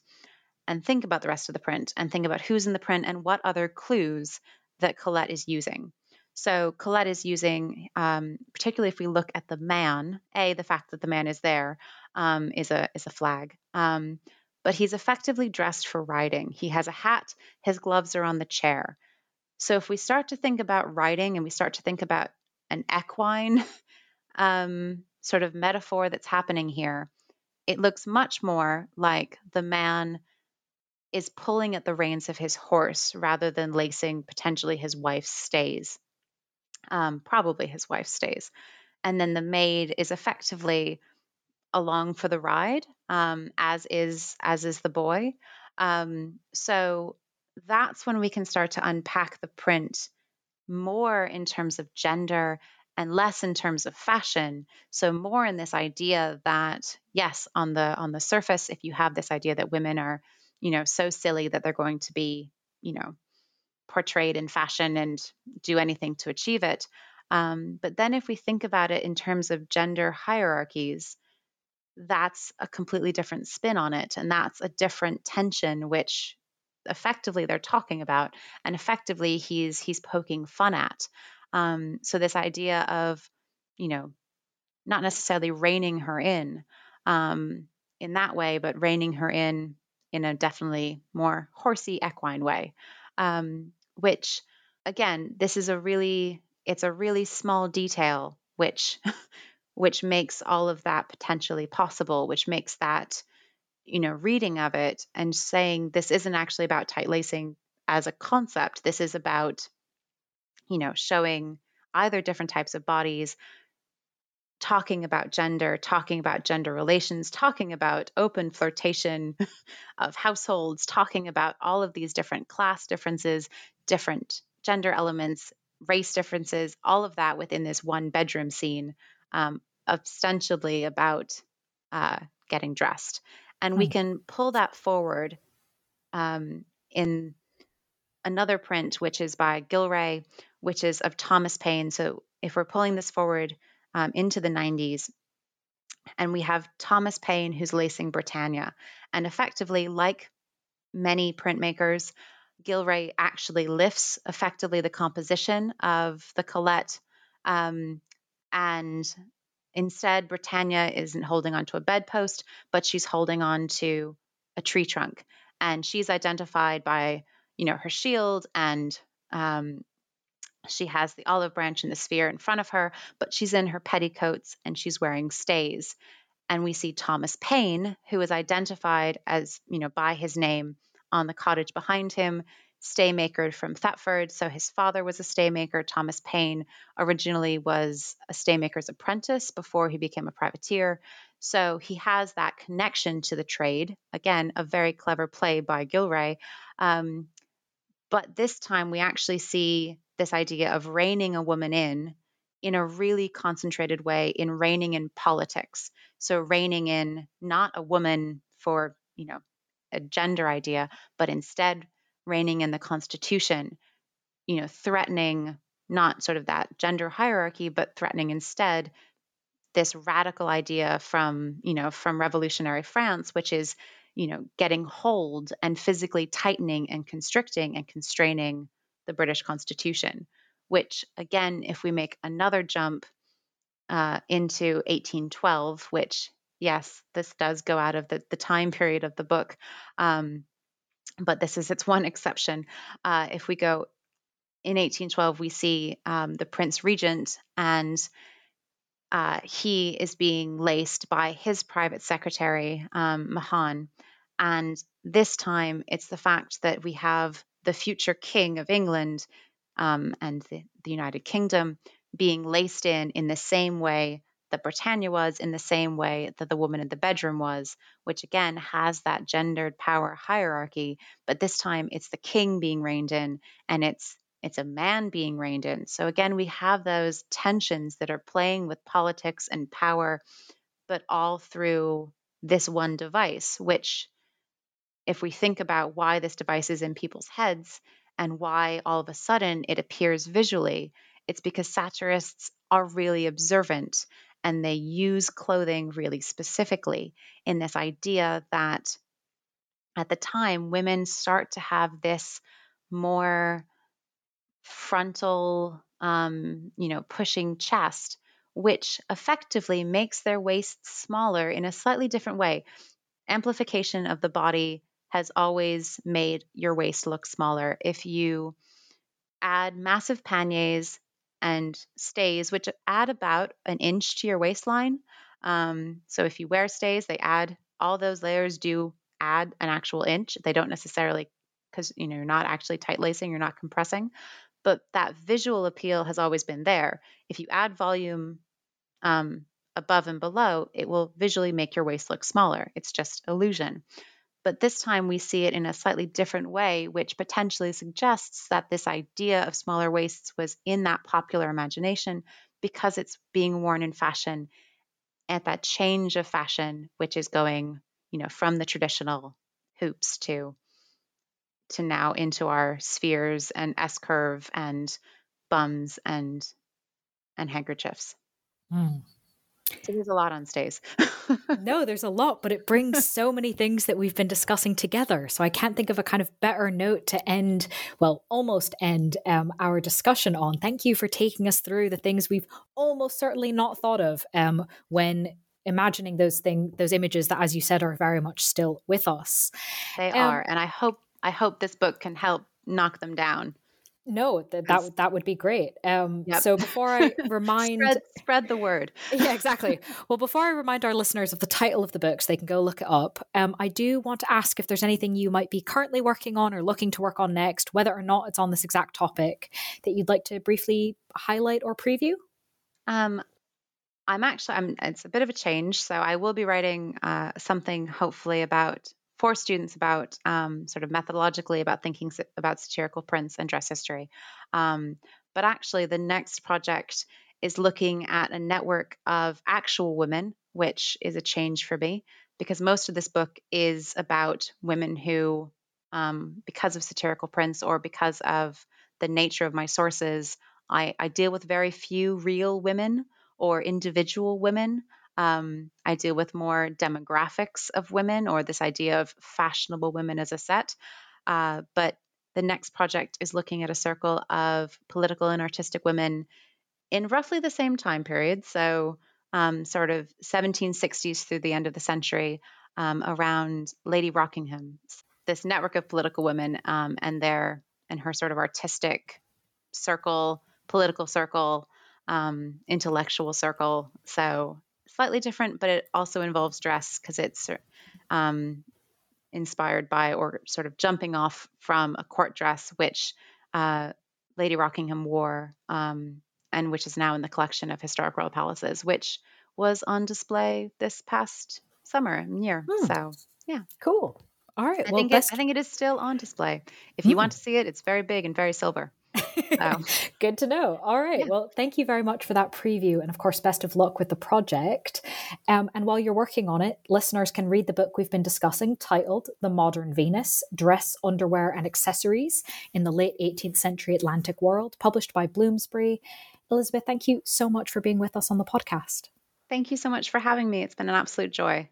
and think about the rest of the print and think about who's in the print and what other clues that Collet is using. So Collet is using, um, particularly if we look at the man, a the fact that the man is there um, is a is a flag. Um, but he's effectively dressed for riding. He has a hat. His gloves are on the chair. So if we start to think about riding and we start to think about an equine (laughs) um, sort of metaphor that's happening here, it looks much more like the man is pulling at the reins of his horse rather than lacing potentially his wife's stays, um, probably his wife's stays. And then the maid is effectively along for the ride, um, as is as is the boy. Um, so that's when we can start to unpack the print more in terms of gender and less in terms of fashion. So more in this idea that yes on the on the surface if you have this idea that women are you know so silly that they're going to be you know portrayed in fashion and do anything to achieve it um, but then if we think about it in terms of gender hierarchies that's a completely different spin on it and that's a different tension which effectively they're talking about and effectively he's he's poking fun at um, so this idea of you know not necessarily reining her in um, in that way but reining her in in a definitely more horsey equine way um, which again this is a really it's a really small detail which (laughs) which makes all of that potentially possible which makes that you know, reading of it and saying this isn't actually about tight lacing as a concept. This is about, you know, showing either different types of bodies, talking about gender, talking about gender relations, talking about open flirtation (laughs) of households, talking about all of these different class differences, different gender elements, race differences, all of that within this one bedroom scene, um, ostensibly about uh, getting dressed. And hmm. we can pull that forward um, in another print, which is by Gillray, which is of Thomas Paine. So if we're pulling this forward um, into the 90s, and we have Thomas Paine who's lacing Britannia. And effectively, like many printmakers, Gillray actually lifts effectively the composition of the collet um, and Instead, Britannia isn't holding onto a bedpost, but she's holding on to a tree trunk. And she's identified by, you know, her shield and um, she has the olive branch and the sphere in front of her, but she's in her petticoats and she's wearing stays. And we see Thomas Paine, who is identified as, you know, by his name on the cottage behind him staymaker from Thetford. So his father was a staymaker. Thomas Paine originally was a staymaker's apprentice before he became a privateer. So he has that connection to the trade. Again, a very clever play by Gillray. Um, but this time we actually see this idea of reining a woman in in a really concentrated way in reining in politics. So reining in not a woman for, you know, a gender idea, but instead reining in the Constitution, you know, threatening not sort of that gender hierarchy, but threatening instead this radical idea from, you know, from revolutionary France, which is, you know, getting hold and physically tightening and constricting and constraining the British Constitution, which again, if we make another jump uh, into 1812, which yes, this does go out of the, the time period of the book. Um, but this is its one (laughs) exception. Uh, if we go in 1812, we see um, the Prince Regent, and uh, he is being laced by his private secretary, um, Mahon. And this time, it's the fact that we have the future king of England um, and the, the United Kingdom being laced in in the same way that Britannia was in the same way that the woman in the bedroom was, which again has that gendered power hierarchy, but this time it's the king being reined in and it's it's a man being reined in. So again, we have those tensions that are playing with politics and power, but all through this one device, which if we think about why this device is in people's heads and why all of a sudden it appears visually, it's because satirists are really observant and they use clothing really specifically in this idea that at the time women start to have this more frontal um, you know pushing chest which effectively makes their waists smaller in a slightly different way. Amplification of the body has always made your waist look smaller if you add massive panniers and stays, which add about an inch to your waistline. Um, so if you wear stays, they add all those layers do add an actual inch. They don't necessarily because you know you're not actually tight lacing, you're not compressing, but that visual appeal has always been there. If you add volume um, above and below, it will visually make your waist look smaller. It's just illusion. But this time we see it in a slightly different way, which potentially suggests that this idea of smaller waists was in that popular imagination because it's being worn in fashion at that change of fashion, which is going, you know, from the traditional hoops to to now into our spheres and S curve and bums and and handkerchiefs. Mm. So there's a lot on stays. no, there's a lot, but it brings (laughs) so many things that we've been discussing together. So I can't think of a kind of better note to end, well, almost end um, our discussion on. Thank you for taking us through the things we've almost certainly not thought of um, when imagining those things, those images that, as you said, are very much still with us. They um, are, and I hope I hope this book can help knock them down. No, that that, that would be great. Um, yep. So before I (laughs) remind, spread, spread, the word. (laughs) yeah, exactly. Well, before I remind our listeners of the title of the book, so they can go look it up. Um, I do want to ask if there's anything you might be currently working on or looking to work on next, whether or not it's on this exact topic, that you'd like to briefly highlight or preview. Um, I'm actually, I'm. It's a bit of a change, so I will be writing uh, something hopefully about for students about um, sort of methodologically about thinking about satirical prints and dress history. Um, but actually, the next project is looking at a network of actual women, which is a change for me because most of this book is about women who, um, because of satirical prints or because of the nature of my sources, I, I deal with very few real women or individual women. Um, I deal with more demographics of women or this idea of fashionable women as a set. Uh, but the next project is looking at a circle of political and artistic women in roughly the same time period. So, um, sort of 1760s through the end of the century, um, around Lady Rockingham, this network of political women um, and their and her sort of artistic circle, political circle, um, intellectual circle. So slightly different, but it also involves dress because it's um, inspired by or sort of jumping off from a court dress, which uh, Lady Rockingham wore, um, and which is now in the collection of historic royal palaces, which was on display this past summer and year. Hmm. So, yeah, cool. All right. I well, think it, I think it is still on display. If you want to see it, it's very big and very silver. Oh. (laughs) Good to know. All right. Yeah. Well, thank you very much for that preview. And of course, best of luck with the project. Um, and while you're working on it, listeners can read the book we've been discussing titled The Modern Venus Dress, Underwear, and Accessories in the Late 18th Century Atlantic World, published by Bloomsbury. Elisabeth, thank you so much for being with us on the podcast. Thank you so much for having me. It's been an absolute joy.